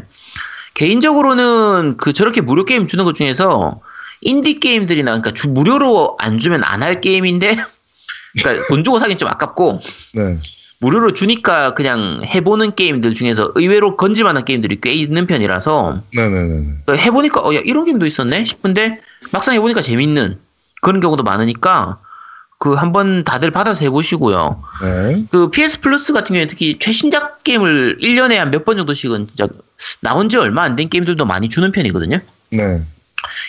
개인적으로는 그 저렇게 무료 게임 주는 것 중에서 인디 게임들이나 그러니까 주 무료로 안 주면 안 할 게임인데 그러니까 돈 주고 사긴 좀 아깝고 네. 무료로 주니까 그냥 해보는 게임들 중에서 의외로 건질만한 게임들이 꽤 있는 편이라서 네네네. 그러니까 해보니까 어, 야, 이런 게임도 있었네 싶은데 막상 해보니까 재밌는 그런 경우도 많으니까 그 한번 다들 받아서 해보시고요. 네. 그 PS 플러스 같은 경우에 특히 최신작 게임을 1년에 한 몇 번 정도씩은 진짜 나온 지 얼마 안 된 게임들도 많이 주는 편이거든요. 네.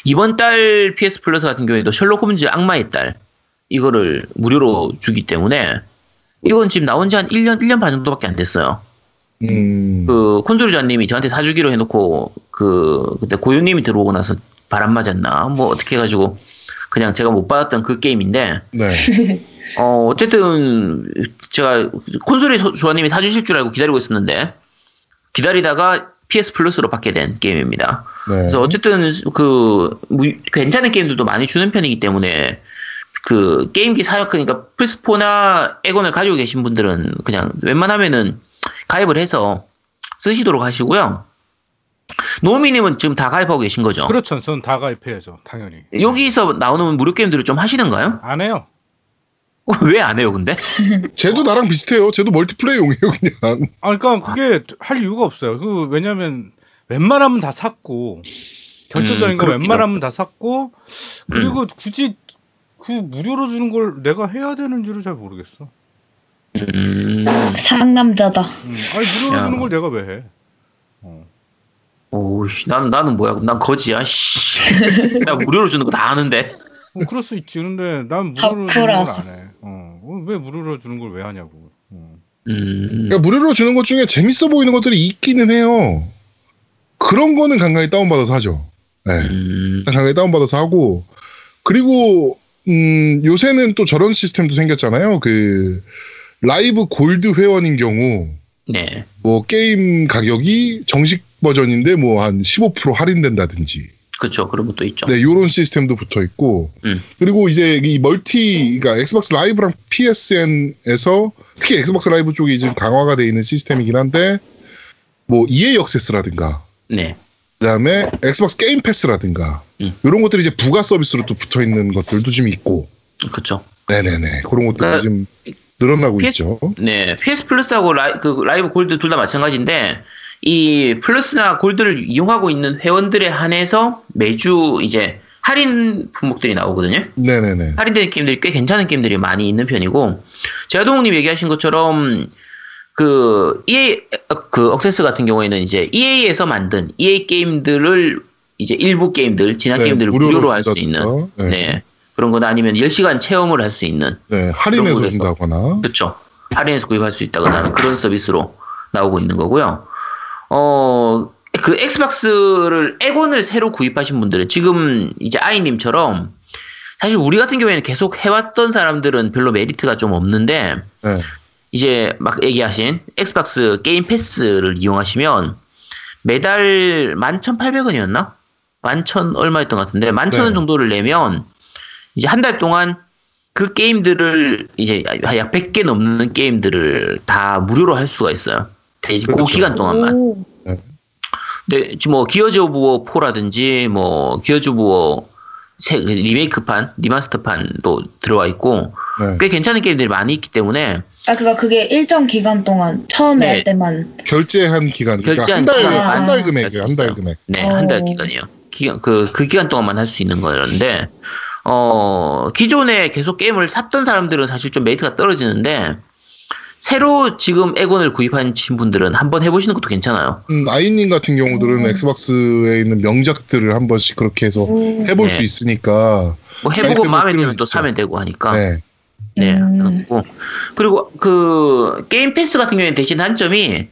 이번 달 PS 플러스 같은 경우에도 셜록 홈즈 악마의 딸 이거를 무료로 주기 때문에 이건 지금 나온 지 한 1년, 1년 반 정도밖에 안 됐어요. 음. 그 콘솔주자님이 저한테 사주기로 해놓고 그 그때 고유님이 들어오고 나서 바람 맞았나 뭐 어떻게 해가지고 그냥 제가 못 받았던 그 게임인데 네. 어, 어쨌든, 제가 콘솔이 소- 조아님이 사주실 줄 알고 기다리고 있었는데, 기다리다가 PS 플러스로 받게 된 게임입니다. 네. 그래서 어쨌든, 그, 무- 괜찮은 게임들도 많이 주는 편이기 때문에, 그, 게임기 사용, 그러니까 플스4나 에건을 가지고 계신 분들은 그냥 웬만하면은 가입을 해서 쓰시도록 하시고요. 노미님은 지금 다 가입하고 계신 거죠? 그렇죠. 저는 다 가입해야죠. 당연히. 여기서 나오는 무료 게임들을 좀 하시는가요? 안 해요. 왜안 해요, 근데? 쟤도 나랑 비슷해요. 쟤도 멀티플레이용이에요, 그냥. 아, 그러니까 그게 할 이유가 없어요. 그 왜냐면 웬만하면 다 샀고 결정적인 음, 거 웬만하면 다 샀고 그리고 굳이 그 무료로 주는 걸 내가 해야 되는지를 잘 모르겠어. 음, 상남자다. 음. 아니 무료로 야. 주는 걸 내가 왜 해? 어. 오우씨, 난, 나는 뭐야? 난 거지야, 씨. 나 무료로 주는 거 다 아는데. 뭐 그럴 수 있지. 근데 난 무료로 주는 걸. 안 해. 어. 왜 무료로 주는 걸 왜 하냐고. 어. 음, 그러니까 무료로 주는 것 중에 재밌어 보이는 것들이 있기는 해요. 그런 거는 간간히 다운받아서 하죠. 네. 음, 간간히 다운받아서 하고 그리고 음, 요새는 또 저런 시스템도 생겼잖아요. 그 라이브 골드 회원인 경우 네. 뭐 게임 가격이 정식 버전인데 뭐 한 15% 할인된다든지 그쵸. 그런 것도 있죠. 네, 요런 시스템도 붙어 있고. 음. 그리고 이제 이 멀티, 그러니까 엑스박스 라이브랑 PSN에서 특히 엑스박스 라이브 쪽이 지금 강화가 돼 있는 시스템이긴 한데, 뭐 EA Access라든가, 네. 그다음에 엑스박스 게임 패스라든가, 음. 이런 것들이 이제 부가 서비스로 또 붙어 있는 것들도 좀 있고, 그쵸. 네네네, 그런 것들도 그러니까 지금 늘어나고 PS 있죠. 네. PS 플러스하고 라이, 그 라이브 골드 둘 다 마찬가지인데, 이 플러스나 골드를 이용하고 있는 회원들에 한해서 매주 이제 할인 품목들이 나오거든요. 네네네. 할인되는 게임들이 꽤 괜찮은 게임들이 많이 있는 편이고 제아동님 얘기하신 것처럼 그 EA 그 Access 같은 경우에는 이제 EA에서 만든 EA 게임들을 이제 일부 게임들 지난 네, 게임들을 무료로, 할 수 있는 네. 네. 그런 거나 아니면 10시간 체험을 할 수 있는 네, 할인해서 준다거나. 그렇죠 할인해서 구입할 수 있다거나 그런 서비스로 나오고 있는 거고요. 어, 그 엑스박스를 액원을 새로 구입하신 분들은 지금 이제 아이님처럼 사실 우리 같은 경우에는 계속 해왔던 사람들은 별로 메리트가 좀 없는데 네. 이제 막 얘기하신 엑스박스 게임 패스를 이용하시면 매달 11,800원이었나? 11,000 얼마였던 것 같은데 11,000원 네. 정도를 내면 이제 한 달 동안 그 게임들을 이제 약 100개 넘는 게임들을 다 무료로 할 수가 있어요. 대신 그 그렇죠. 기간 동안만. 오. 네, 지금 뭐 Gears of War 4라든지 뭐 Gears of War 새- 그 리메이크판, remaster판도 들어와 있고 네. 꽤 괜찮은 게임들이 많이 있기 때문에 아, 그니까 그게 일정 기간 동안 처음에 네. 할 때만. 결제한 기간, 그러니까 결제한 한 달, 기간 한달 동안 금액이에요, 한달 할수 금액. 네, 한달 어. 기간이요. 기간 그, 그 기간 동안만 할 수 있는 거였는데 어, 기존에 계속 게임을 샀던 사람들은 사실 좀 메리트가 떨어지는데 새로 지금 액원을 구입하신 분들은 한번 해보시는 것도 괜찮아요. 음, 아이님 같은 경우들은 음. 엑스박스에 있는 명작들을 한 번씩 그렇게 해서 오. 해볼 네. 수 있으니까 뭐 해보고 마음에 들면 또. 사면 되고 하니까. 네. 네, 음. 그렇고 그리고 그 게임 패스 같은 경우에는 대신 단점이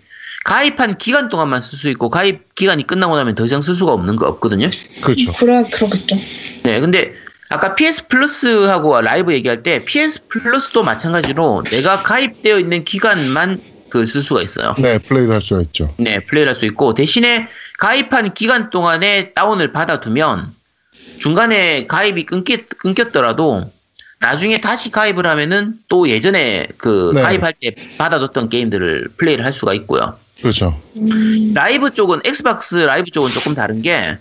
가입한 기간 동안만 쓸 수 있고 가입 기간이 끝나고 나면 더 이상 쓸 수가 없는 거 없거든요. 그렇죠. 그래, 그러겠죠. 네, 근데 아까 PS 플러스하고 라이브 얘기할 때 PS 플러스도 마찬가지로 내가 가입되어 있는 기간만 그 쓸 수가 있어요. 네, 플레이를 할 수가 있죠. 네, 플레이를 할 수 있고 대신에 가입한 기간 동안에 다운을 받아두면 중간에 가입이 끊기, 끊겼더라도 나중에 다시 가입을 하면은 또 예전에 그 네. 가입할 때 받아뒀던 게임들을 플레이를 할 수가 있고요. 그렇죠. 음. 라이브 쪽은 엑스박스 라이브 쪽은 조금 다른 게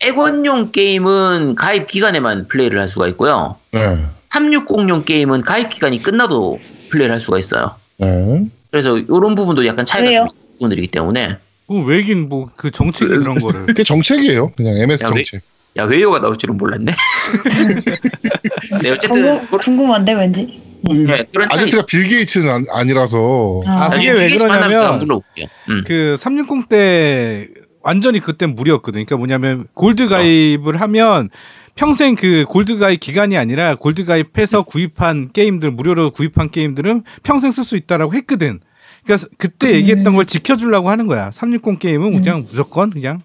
액원용 게임은 가입 기간에만 플레이를 할 수가 있고요. 네. 360용 게임은 가입 기간이 끝나도 플레이를 할 수가 있어요. 네. 그래서 이런 부분도 약간 차이가 있는 부분들이기 때문에 그 왜긴 뭐 그 정책이 그런 거를 그게 정책이에요. 그냥 MS 야, 왜- 정책. 야 웨이어가 나올 줄은 몰랐네. 네 어쨌든 궁금, 궁금한데, 왠지. 네, 그런 차이. 아제트가 빌 게이츠는 안- 아니라서 아, 아, 그게 왜 그러냐면. 음. 그360 때 완전히 그때 무료였거든. 그러니까 뭐냐면 골드 가입을 하면 평생 그 골드 가입 기간이 아니라 골드 가입해서 구입한 게임들 무료로 구입한 게임들은 평생 쓸 수 있다라고 했거든. 그러니까 그때 얘기했던 걸 지켜주려고 하는 거야. 360 게임은 그냥 무조건 그냥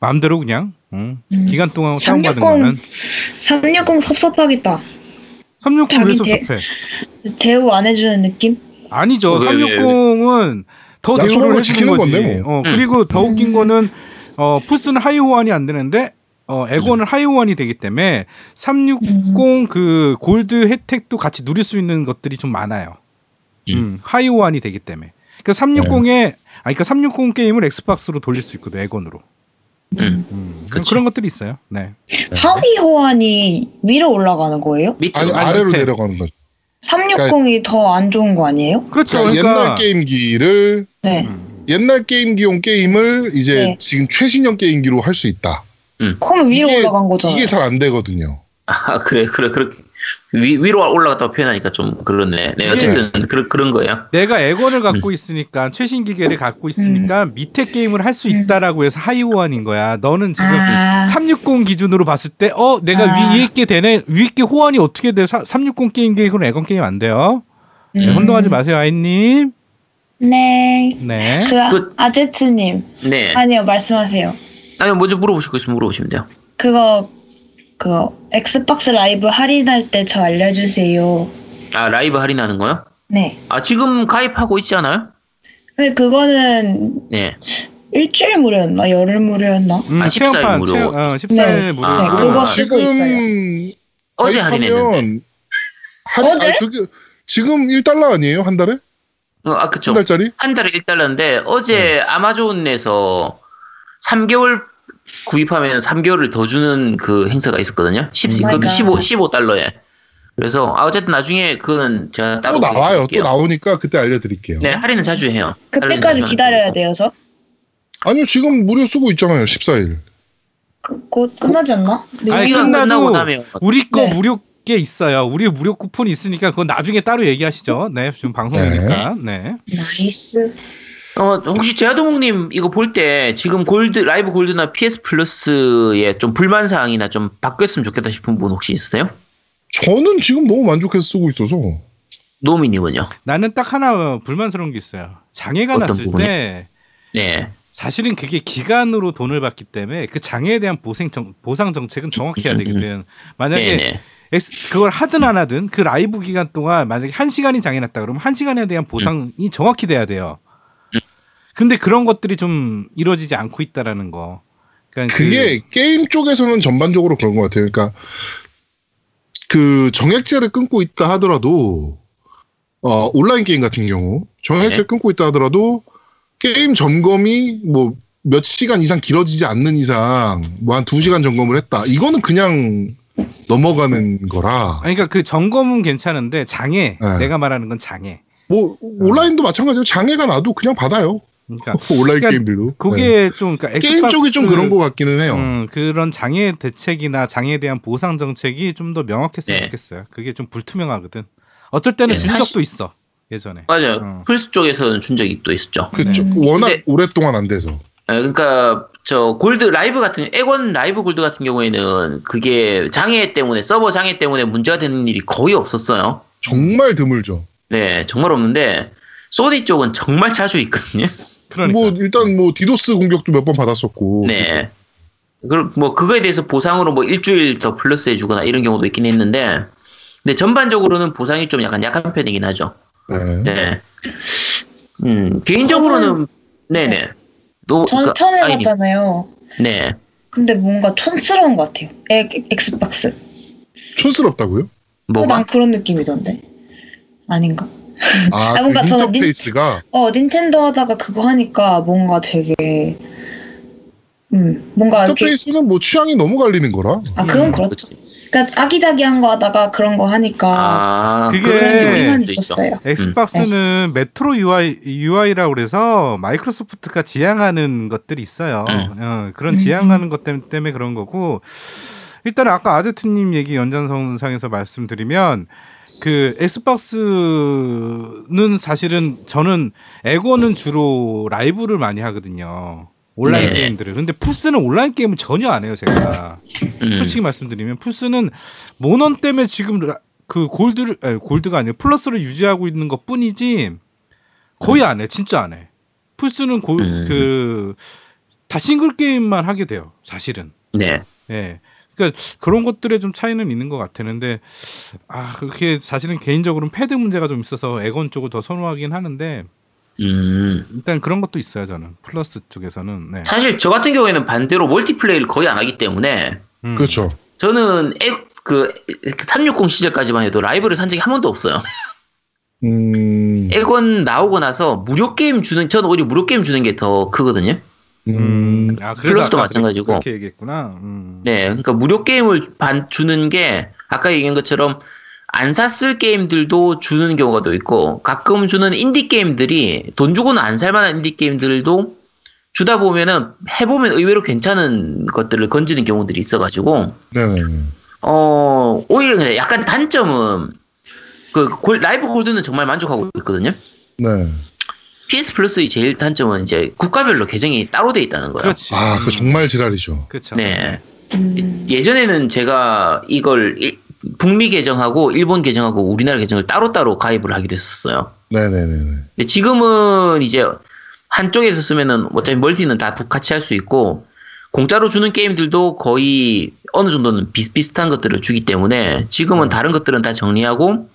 마음대로 그냥 응. 음. 기간 동안 다운받은 360 거는 360 섭섭하겠다. 360왜 대- 섭섭해? 대 우 안 해주는 느낌? 아니죠. 어, 왜, 왜, 왜? 360은 더 약속한 대우를 걸 해주는 지키는 거지. 건데 뭐. 어, 그리고 더 웃긴 음. 거는 어, 플스는 하위 호환이 안 되는데 어, 액원은 하위 호환이 되기 때문에 360그 골드 혜택도 같이 누릴 수 있는 것들이 좀 많아요. 음, 하위 호환이 되기 때문에. 그러니까 360에 아니 그러니까 360 게임을 엑스박스로 돌릴 수 있거든 액원으로. 음. 음, 그치. 그런 것들이 있어요. 네. 하위 호환이 위로 올라가는 거예요? 아니, 아래로 밑에. 내려가는 거죠. 360이 더안 좋은 거 아니에요? 그렇죠. 그러니까, 그러니까, 옛날 게임기를 네. 음. 옛날 게임기용 게임을 이제 네. 지금 최신형 게임기로 할 수 있다. 그러면 위로 이게- 올라간 거잖아요. 이게 잘 안 되거든요. 아 그래 그래 그렇게 위, 위로 올라갔다고 표현하니까 좀 그렇네. 네 어쨌든 그런 그런 거예요. 내가 액원을 갖고 있으니까 최신 기계를 갖고 있으니까 밑에 게임을 할수 음. 있다라고 해서 하위 호환인 거야. 너는 지금 아, 360 기준으로 봤을 때, 어, 내가 아. 위 있게 되네. 위 있게 호환이 어떻게 돼? 360 게임 기획으로 액원 게임 안 돼요. 네, 음. 혼동하지 마세요, 아이님. 네. 네. 그, 아- 그- 아제트님. 네. 아니요, 말씀하세요. 아니 먼저 물어보실 거 있으면 물어보시면 돼요. 그거, 그거, 엑스박스 라이브 할인할 때 저 알려주세요. 아 라이브 할인하는 거요? 네. 아 지금 가입하고 있지 않아요? 근데 그거는 네. 일주일 무료였나? 열흘 무료였나? 음, 아, 14일 체험판 무료. 체험, 어, 14일 네. 무료. 아, 네, 그거 쓰고 있어요. 지금 어제 가입하면 할인했는데. 할인, 어제? 아, 그게 지금 1달러 아니에요? 한 달에? 어, 아 그쵸. 한 달짜리? 한 달에 1달러인데 어제 아마존에서 3개월 구입하면 3개월을 더 주는 그 행사가 있었거든요. 10, Oh my 그 God. 15, 15달러에. 그래서 아, 어쨌든 나중에 그거는 제가 따로 또 나와요. 또 드릴게요. 나오니까 그때 알려드릴게요. 네, 할인은 자주 해요. 그때까지 기다려야 하니까. 돼요, 저? 아니요, 지금 무료 쓰고 있잖아요. 14일. 그, 곧 끝나지 않나? 네, 아니, 끝나고 나면 우리 거 네. 무료 게 있어요. 우리 무료 쿠폰이 있으니까 그건 나중에 따로 얘기하시죠. 네, 지금 방송이니까. 네. 나이스. 어, 혹시 제아동욱님 이거 볼 때 지금 골드 라이브 골드나 PS 플러스에 좀 불만 사항이나 좀 바뀌었으면 좋겠다 싶은 분 혹시 있으세요? 저는 지금 너무 만족해서 쓰고 있어서. 노미님은요? 나는 딱 하나 불만스러운 게 있어요. 장애가 났을 부분이? 때 네. 사실은 그게 기간으로 돈을 받기 때문에 그 장애에 대한 보상, 정, 보상 정책은 정확해야 음, 음, 되거든. 만약에 네네. 그걸 하든 안 하든 그 라이브 기간 동안 만약에 한 시간이 장애 났다 그러면 한 시간에 대한 보상이 정확히 돼야 돼요. 음. 근데 그런 것들이 좀 이루어지지 않고 있다라는 거. 그러니까 그게 게임 쪽에서는 전반적으로 그런 것 같아요. 그러니까 그 정액제를 끊고 있다 하더라도 어, 온라인 게임 같은 경우 정액제를 네. 끊고 있다 하더라도 게임 점검이 뭐 몇 시간 이상 길어지지 않는 이상 뭐 한 두 시간 점검을 했다. 이거는 그냥 넘어가는 거라. 아니, 그러니까 그 점검은 괜찮은데 장애 네. 내가 말하는 건 장애. 뭐 온라인도 마찬가지로 장애가 나도 그냥 받아요. 그러니까 온라인 그러니까 게임들도. 네. 그게 좀 그러니까 게임 엑스박스- 쪽이 좀 그런 것 같기는 해요. 음, 그런 장애 대책이나 장애에 대한 보상 정책이 좀 더 명확했으면 네. 좋겠어요. 그게 좀 불투명하거든. 어쩔 때는 네, 준 사실- 적도 있어. 예전에. 맞아요. 어. 플스 쪽에서는 준 적이 또 있었죠. 그쵸. 음. 워낙 근데- 오랫동안 안 돼서. 예, 그러니까 저 골드 라이브 같은 액원 라이브 골드 같은 경우에는 그게 장애 때문에 서버 장애 때문에 문제가 되는 일이 거의 없었어요. 정말 드물죠. 네, 정말 없는데 소니 쪽은 정말 자주 있거든요. 그러니까. 뭐 일단 뭐 디도스 공격도 몇 번 받았었고. 네. 그, 뭐, 그거에 대해서 보상으로 뭐 일주일 더 플러스 해주거나 이런 경우도 있긴 했는데, 근데 전반적으로는 보상이 좀 약간 약한 편이긴 하죠. 네. 네. 음, 개인적으로는, 네네. 노, 저는 그, 처음. 해봤잖아요. 네. 근데 뭔가 촌스러운 것 같아요. 엑, 엑스박스. 촌스럽다고요? 뭐가? 난 그런 느낌이던데. 아닌가? 아, 아, 뭔가 그 저는 닌- 인터페이스가 어, 닌텐도 하다가 그거 하니까 뭔가 되게, 음, 뭔가 이렇게, 인터페이스는 뭐 취향이 너무 갈리는 거라. 아, 그건 음, 그렇죠. 그러니까 아기자기한 거 하다가 그런 거 하니까 아, 그게-. 있었어요. 엑스박스는 메트로 UI, UI라고 그래서 마이크로소프트가 지향하는 것들이 있어요. 음. 어, 그런 음. 지향하는 것 때문에, 때문에 그런 거고 일단 아까 아제트님 얘기 연장선상에서 말씀드리면 그 엑스박스는 사실은 저는 에고는 주로 라이브를 많이 하거든요. 온라인 네. 게임들을. 근데 플스는 온라인 게임을 전혀 안 해요, 제가. 음. 솔직히 말씀드리면 플스는 모넌 때문에 지금 라- 그 골드를 아니, 골드가 아니라 플러스를 유지하고 있는 것 뿐이지 거의 안 해. 진짜 안 해. 플스는 골, 음. 그, 다 싱글 게임만 하게 돼요. 사실은. 네. 예. 그러니까 그런 것들에 좀 차이는 있는 것 같았는데 아 그렇게 사실은 개인적으로는 패드 문제가 좀 있어서 액원 쪽을 더 선호하긴 하는데 음. 일단 그런 것도 있어요 저는 플스 쪽에서는 네. 사실 저 같은 경우에는 반대로 멀티플레이를 거의 안 하기 때문에 음. 그렇죠. 저는 액, 그, 360 시절까지만 해도 라이브를 산 적이 한 번도 없어요. 음, 액원 나오고 나서 무료 게임 주는, 저는 오히려 무료 게임 주는 게 더 크거든요. 음, 아, 그래서 플러스도 마찬가지고. 그렇게 얘기했구나. 음. 네, 그러니까 무료 게임을 반, 주는 게, 아까 얘기한 것처럼, 안 샀을 게임들도 주는 경우가 또 있고, 가끔 주는 인디 게임들이, 돈 주고는 안 살 만한 인디 게임들도 주다 보면은, 해보면 의외로 괜찮은 것들을 건지는 경우들이 있어가지고, 네네네. 어, 오히려 그냥 약간 단점은, 그, 골- 라이브 골드는 정말 만족하고 있거든요. 네. PS 플러스의 제일 단점은 이제 국가별로 계정이 따로 돼 있다는 거예요. 그렇지. 아, 그 정말 지랄이죠. 그렇죠. 네. 음, 예전에는 제가 이걸 일- 북미 계정하고 일본 계정하고 우리나라 계정을 따로따로 가입을 하게 됐었어요. 네네네. 지금은 이제 한쪽에서 쓰면은 어차피 멀티는 다 같이 할 수 있고 공짜로 주는 게임들도 거의 어느 정도는 비슷비슷한 것들을 주기 때문에 지금은 다른 것들은 다 정리하고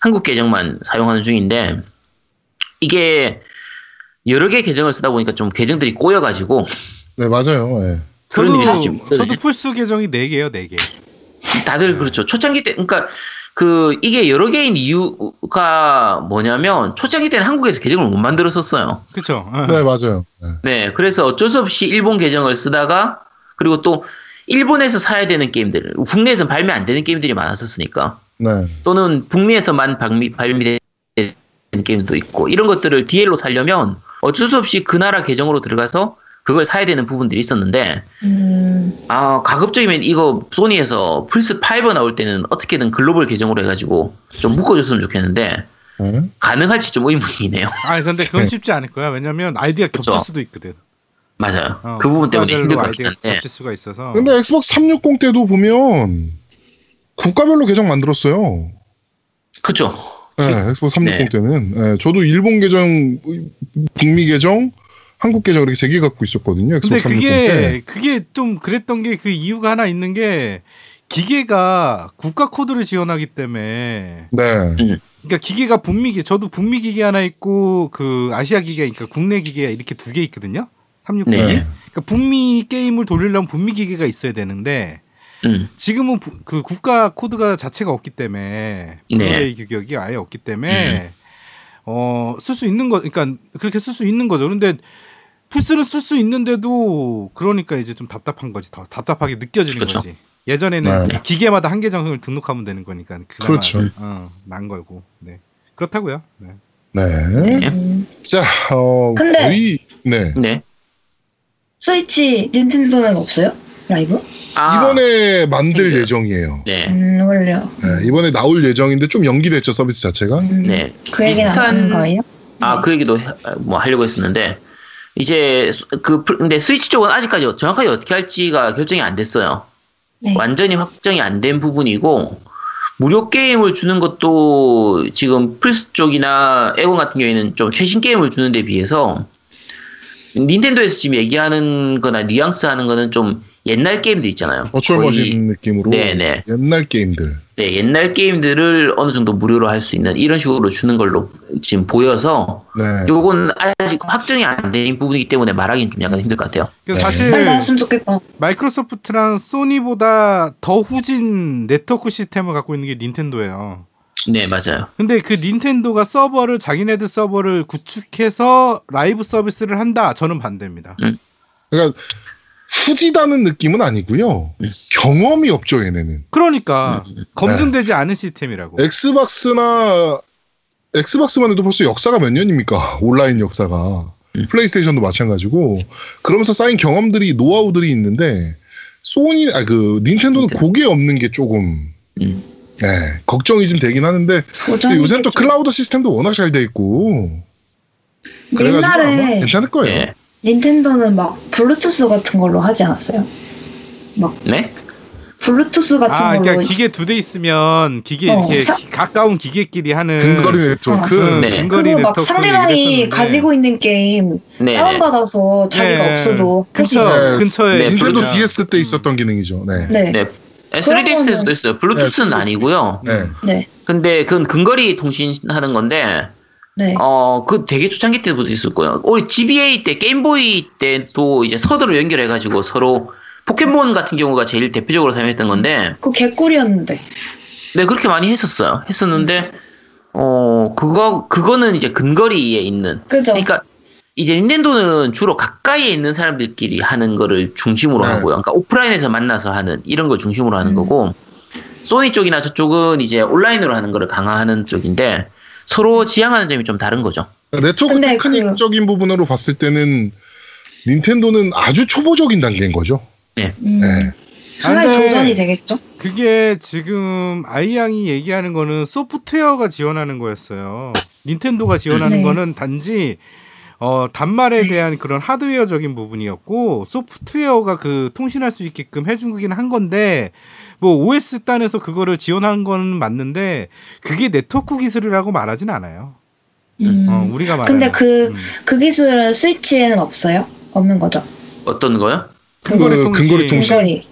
한국 계정만 사용하는 중인데 이게 여러 개 계정을 쓰다 보니까 좀 계정들이 꼬여가지고 네 맞아요. 예. 그런 일이 저도. 저도 플스 계정이 4개예요, 4개. 다들 그렇죠. 초창기 때, 그러니까 그 이게 여러 개인 이유가 뭐냐면 초창기 때는 한국에서 계정을 못 만들었었어요. 그렇죠. 네 맞아요. 네. 네, 그래서 어쩔 수 없이 일본 계정을 쓰다가 그리고 또 일본에서 사야 되는 게임들, 국내에서는 발매 안 되는 게임들이 많았었으니까 네. 또는 북미에서만 발미, 발매되는 게임도 있고 이런 것들을 DL로 살려면 어쩔 수 없이 그 나라 계정으로 들어가서 그걸 사야 되는 부분들이 있었는데 음, 아 가급적이면 이거 소니에서 플스 5 나올 때는 어떻게든 글로벌 계정으로 해가지고 좀 묶어줬으면 좋겠는데 네. 가능할지 좀 의문이네요. 아니 근데 그건 쉽지 않을 거야. 왜냐면 아이디가 겹칠 그쵸. 수도 있거든. 맞아요. 어, 그 부분 때문에 힘들 것 아이디가 같긴 한데 겹칠 수가 있어서. 근데 엑스박스 360 때도 보면 국가별로 계정 만들었어요. 그쵸. 네, 엑스박스 360 네. 때는 네, 저도 일본 계정, 북미 계정, 한국 계정 이렇게 세 개 갖고 있었거든요. 근데 엑스박스 360 때. 그게 그게 좀 그랬던 게 그 이유가 하나 있는 게 기계가 국가 코드를 지원하기 때문에 네. 그러니까 기계가 북미 기 저도 북미 기계 하나 있고 그 아시아 기계 그러니까 국내 기계 이렇게 두 개 있거든요. 360이. 네. 그러니까 북미 게임을 돌리려면 북미 기계가 있어야 되는데 음. 지금은 부- 그 국가 코드가 자체가 없기 때문에 네. 블루레이 규격이 아예 없기 때문에 어쓸 수 있는 거 그러니까 그렇게 쓸 수 있는 거죠. 근데 플스는 쓸 수 있는데도 그러니까 이제 좀 답답한 거지. 더 답답하게 느껴지는 그쵸. 거지. 예전에는 네. 기계마다 한 계정을 등록하면 되는 거니까 그나마 그렇죠. 어, 난 걸고. 네. 그렇다고요. 네. 네. 음. 자, 어, 근데- 거의, 네. 네. 스위치 닌텐도는 없어요? 라이브? 아, 이번에 만들 네. 예정이에요. 네. 음, 원래요. 네, 이번에 나올 예정인데 좀 연기됐죠, 서비스 자체가. 음, 네. 그 비슷한- 하는 거예요? 아, 네. 그 얘기도 해- 뭐 하려고 했었는데 이제 수- 그 플- 근데 스위치 쪽은 아직까지 정확하게 어떻게 할지가 결정이 안 됐어요. 네. 완전히 확정이 안 된 부분이고 무료 게임을 주는 것도 지금 플스 쪽이나 엑박 같은 경우에는 좀 최신 게임을 주는 데 비해서 닌텐도에서 지금 얘기하는 거나 뉘앙스 하는 거는 좀 옛날 게임들 있잖아요. 거의- 머신 느낌으로. 네네. 옛날 게임들. 네, 옛날 게임들을 어느 정도 무료로 할 수 있는 이런 식으로 주는 걸로 지금 보여서 네. 요건 아직 확정이 안 된 부분이기 때문에 말하기는 좀 약간 힘들 것 같아요. 그래서 네. 사실 좋겠다. 마이크로소프트랑 소니보다 더 후진 네트워크 시스템을 갖고 있는 게 닌텐도예요. 네, 맞아요. 근데 그 닌텐도가 서버를 자기네들 서버를 구축해서 라이브 서비스를 한다. 저는 반대입니다. 그러니까 후지다는 느낌은 아니고요. 음. 경험이 없죠, 얘네는. 그러니까 음. 검증되지 않은 시스템이라고. 엑스박스나 엑스박스만 해도 벌써 역사가 몇 년입니까? 온라인 역사가. 음. 플레이스테이션도 마찬가지고 그러면서 쌓인 경험들이 노하우들이 있는데 소니 아 그 닌텐도는 닌텐도. 그게 없는 게 조금 음. 네, 걱정이 좀 되긴 하는데 요새는 또 클라우드 시스템도 워낙 잘 돼 있고 옛날에 괜찮을 거예요. 네. 닌텐도는 막 블루투스 같은 걸로 하지 않았어요? 네? 블루투스 같은 아, 걸로 그러니까 기계 두 대 있으면 기계 어, 이렇게 사- 기- 가까운 기계끼리 하는 근거리 네트워크 음, 네. 근거리 그거 막 네트워크 상대방이 가지고 있는 게임 네. 네. 다운받아서 자기가 네. 없어도 근처. 네. 근처에 네, 닌텐도. DS 때 있었던 기능이죠. 네. 네. 네. 3DS에서도 그러면은- 있어요. 블루투스는 네, 아니고요. 네. 네. 근데 그건 근거리 통신하는 건데 네. 어, 그 되게 초창기 때부터 있을 거예요. 우리 GBA 때, 게임보이 때도 이제 서드로 연결해가지고 서로 포켓몬 같은 경우가 제일 대표적으로 사용했던 건데, 그거 개꿀이었는데. 네, 그렇게 많이 했었어요. 했었는데, 어, 그거, 그거는 이제 근거리에 있는. 그죠? 그러니까, 이제 닌텐도는 주로 가까이에 있는 사람들끼리 하는 거를 중심으로 네. 하고요. 그러니까 오프라인에서 만나서 하는 이런 걸 중심으로 하는 음. 거고, 소니 쪽이나 저쪽은 이제 온라인으로 하는 거를 강화하는 쪽인데, 서로 지향하는 점이 좀 다른 거죠. 네트워크 근데 테크닉적인 부분으로 봤을 때는 닌텐도는 아주 초보적인 단계인 거죠. 음, 네. 하나의 아, 도전이 되겠죠? 그게 지금 아이양이 얘기하는 거는 소프트웨어가 지원하는 거였어요. 닌텐도가 지원하는 네. 거는 단지 어, 단말에 대한 그런 하드웨어적인 부분이었고 소프트웨어가 그 통신할 수 있게끔 해준 거긴 한 건데 뭐 OS 단에서 그거를 지원하는 건 맞는데 그게 네트워크 기술이라고 말하진 않아요. 음. 어, 우리가 말하는. 근데 그, 음. 그 기술은 스위치에는 없어요? 없는 거죠? 어떤 거요? 근거리 그 통신. 근거리 통신.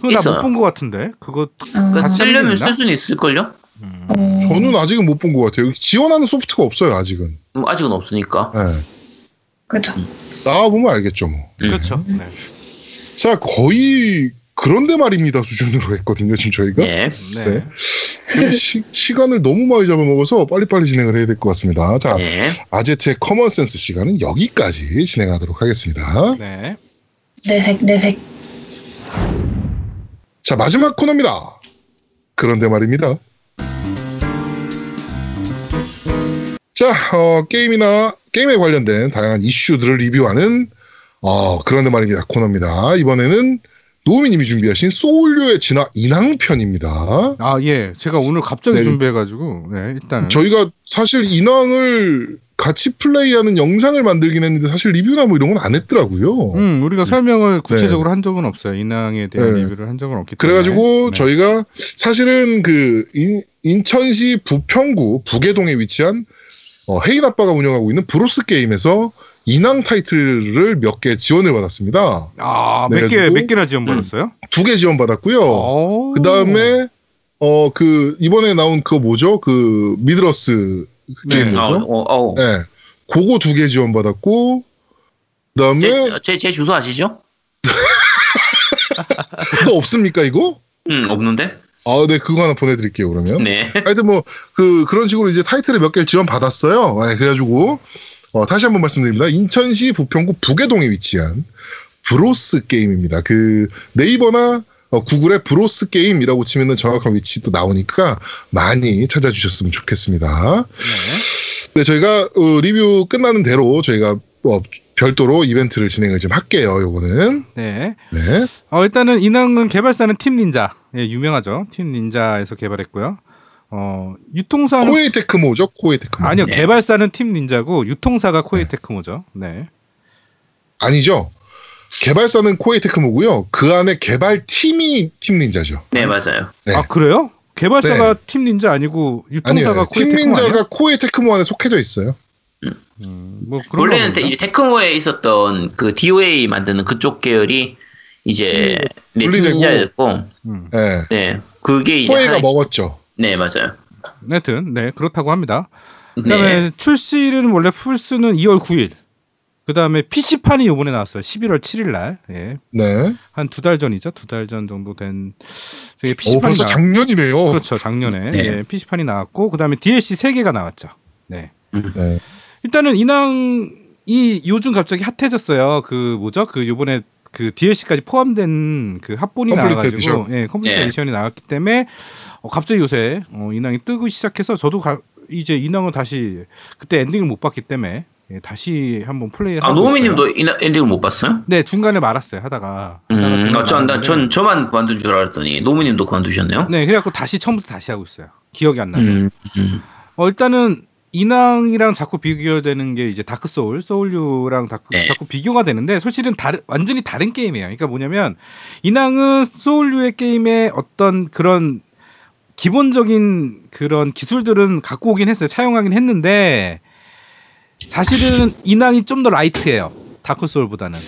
그거 나못. 본 것 같은데. 그거 어, 그러니까 쓰려면? 쓸 수는 있을걸요? 음. 어, 저는 아직은 못 본 것 같아요. 지원하는 소프트가 없어요, 아직은. 뭐 아직은 없으니까. 네. 그죠. 나와 보면 알겠죠, 뭐. 그렇죠. 음. 네. 자, 거의 그런데 말입니다 수준으로 했거든요, 지금 저희가. 네. 네. 네. 시, 시간을 너무 많이 잡아먹어서 빨리빨리 진행을 해야 될 것 같습니다. 자, 네. 아제트의 커먼센스 시간은 여기까지 진행하도록 하겠습니다. 네. 내색, 내색. 자, 마지막 코너입니다. 그런데 말입니다. 자, 어, 게임이나 게임에 관련된 다양한 이슈들을 리뷰하는 어, 그런데 말입니다. 코너입니다. 이번에는 노우미님이 준비하신 소울류의 진화 인왕편입니다. 아, 예. 제가 오늘 갑자기 네. 준비해가지고, 네, 일단은. 저희가 사실 인왕을 같이 플레이하는 영상을 만들긴 했는데 사실 리뷰나 뭐 이런 건 안 했더라고요. 음, 우리가 설명을 구체적으로 한 적은 없어요. 인왕에 대한 네. 리뷰를 한 적은 없기 때문에. 그래가지고 네. 저희가 사실은 그 인, 인천시 부평구 부개동에 위치한 어, 혜인 아빠가 운영하고 있는 브로스 게임에서 인왕 타이틀을 몇 개 지원을 받았습니다. 아, 몇 개, 몇 개나 지원받았어요? 두개 지원 받았고요. 오. 그 다음에 어 그 이번에 나온 그거 뭐죠? 그 미드러스 네. 게임 어, 뭐죠? 어, 어. 네. 그거 두 개 지원 받았고 그 다음에 제, 제, 제 주소 아시죠? 또 없습니까 이거? 음, 없는데? 아, 네 그거 하나 보내드릴게요 그러면. 네. 하여튼 뭐 그 그런 식으로 이제 타이틀을 몇 개를 지원 받았어요. 네, 그래가지고 어, 다시 한번 말씀드립니다. 인천시 부평구 부개동에 위치한 브로스 게임입니다. 그 네이버나 어, 구글에 브로스 게임이라고 치면은 정확한 위치 도 나오니까 많이 찾아주셨으면 좋겠습니다. 네. 네, 저희가 어, 리뷰 끝나는 대로 저희가 어, 별도로 이벤트를 진행을 좀 할게요. 요거는 네. 네. 어, 일단은 인왕은 개발사는 팀 닌자. 예, 유명하죠. 팀 닌자에서 개발했고요. 어, 유통사는 코에이 테크모죠. 코에이 테크모. 아니요. 네. 개발사는 팀 닌자고 유통사가 코에이 테크모죠. 네. 아니죠. 개발사는 코에이 테크모고요. 그 안에 개발팀이 팀 닌자죠. 네, 맞아요. 네. 아, 그래요? 개발사가 팀 닌자 아니고 유통사가 아니요. 코에이 팀 테크모? 닌자가 코에이 테크모 안에 속해져 있어요. 음, 뭐 그런 원래는? 테, 이제 테크모에 있었던 그 DOA 만드는 그쪽 계열이 이제 네, 분리되고. 음. 네. 네, 그게 이제 코에이가 하나, 먹었죠. 네, 맞아요. 하여튼 네 그렇다고 합니다. 그다음에 네, 출시일은 원래 플스는 2월 9일. 그다음에 PC판이 요번에 나왔어요. 11월 7일 날. 예. 네. 한 두 달 전이죠. 두 달 전 정도 된 오, PC판이 벌써 나 작년이네요. 그렇죠. 작년에 네. 예, PC판이 나왔고 그다음에 DLC 3개가 나왔죠. 네. 네. 일단은 인왕이 요즘 갑자기 핫해졌어요. 그 뭐죠? 그 요번에 그 DLC까지 포함된 그 합본이 나와가지고. 예, Complete 네. Edition이 나왔기 때문에 어, 갑자기 요새 어, 인왕이 뜨고 시작해서 저도 가, 이제 인왕을 다시 그때 엔딩을 못 봤기 때문에 예, 다시 한번 플레이를 아. 노우미님도 이- 엔딩을 못 봤어요? 네 중간에 말았어요 하다가 음, 중간에 어, 전, 나, 말았는데 전, 저만 그만둔 줄 알았더니, 노무님도 그만두셨네요? 네 그래갖고 다시 처음부터 다시 하고 있어요 기억이 안 나죠 음, 음. 어, 일단은 인왕이랑 자꾸 비교되는 게 이제 다크 소울, 소울류랑 다크, 네. 자꾸 비교가 되는데 사실은 다른 완전히 다른 게임이에요. 그러니까 뭐냐면 인왕은 소울류의 게임의 어떤 그런 기본적인 그런 기술들은 갖고 오긴 했어요. 차용하긴 했는데 사실은 인왕이 좀 더 light해요. 다크 소울보다는.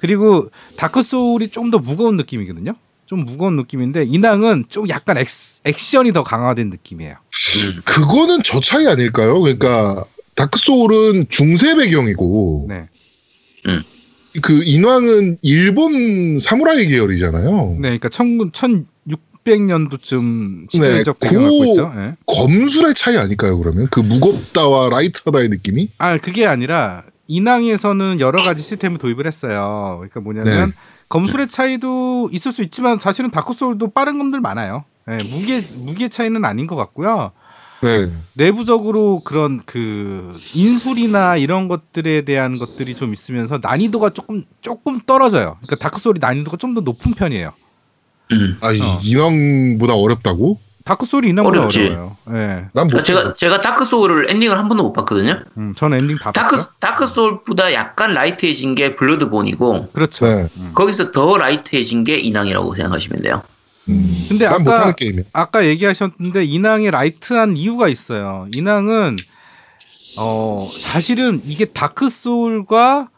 그리고 다크 소울이 좀 더 무거운 느낌이거든요. 좀 무거운 느낌인데 인왕은 좀 약간 액, 액션이 더 강화된 느낌이에요. 음. 그거는 저 차이 아닐까요? 그러니까 다크 소울은 중세 배경이고 네. 그 인왕은 일본 사무라이 계열이잖아요. 네, 그러니까 1 1600년도쯤 네, 시대적 배경 갖고 고- 있죠. 예. 검술의 차이 아닐까요? 그러면 그 무겁다와 light하다의 느낌이? 아, 그게 아니라 인왕에서는 여러 가지 시스템을 도입을 했어요. 그러니까 뭐냐면 네. 검술의 차이도 있을 수 있지만 사실은 다크 소울도 빠른 검들 많아요. 예, 무게 무게 차이는 아닌 것 같고요. 네. 내부적으로 그런 그 인술이나 이런 것들에 대한 것들이 좀 있으면서 난이도가 조금 조금 떨어져요. 그러니까 다크 소울이 난이도가 좀 더 높은 편이에요. 음. 아, 이 어. 인왕보다 어렵다고? 다크 소울이 어렵지. 어려워요. 예. 난 못. 그러니까 제가, 제가 다크 소울을 엔딩을 한 번도 못 봤거든요? 음, 전 엔딩 다 다크, 봤죠. 다크 소울보다 약간 light해진 게 블러드본이고, 그렇죠. 네. 음. 거기서 더 light해진 게 인왕이라고 생각하시면 돼요. 음. 근데 난 아까-. 아까 얘기하셨는데 인왕이 light한 이유가 있어요. 인왕은 어 사실은 이게 다크 소울과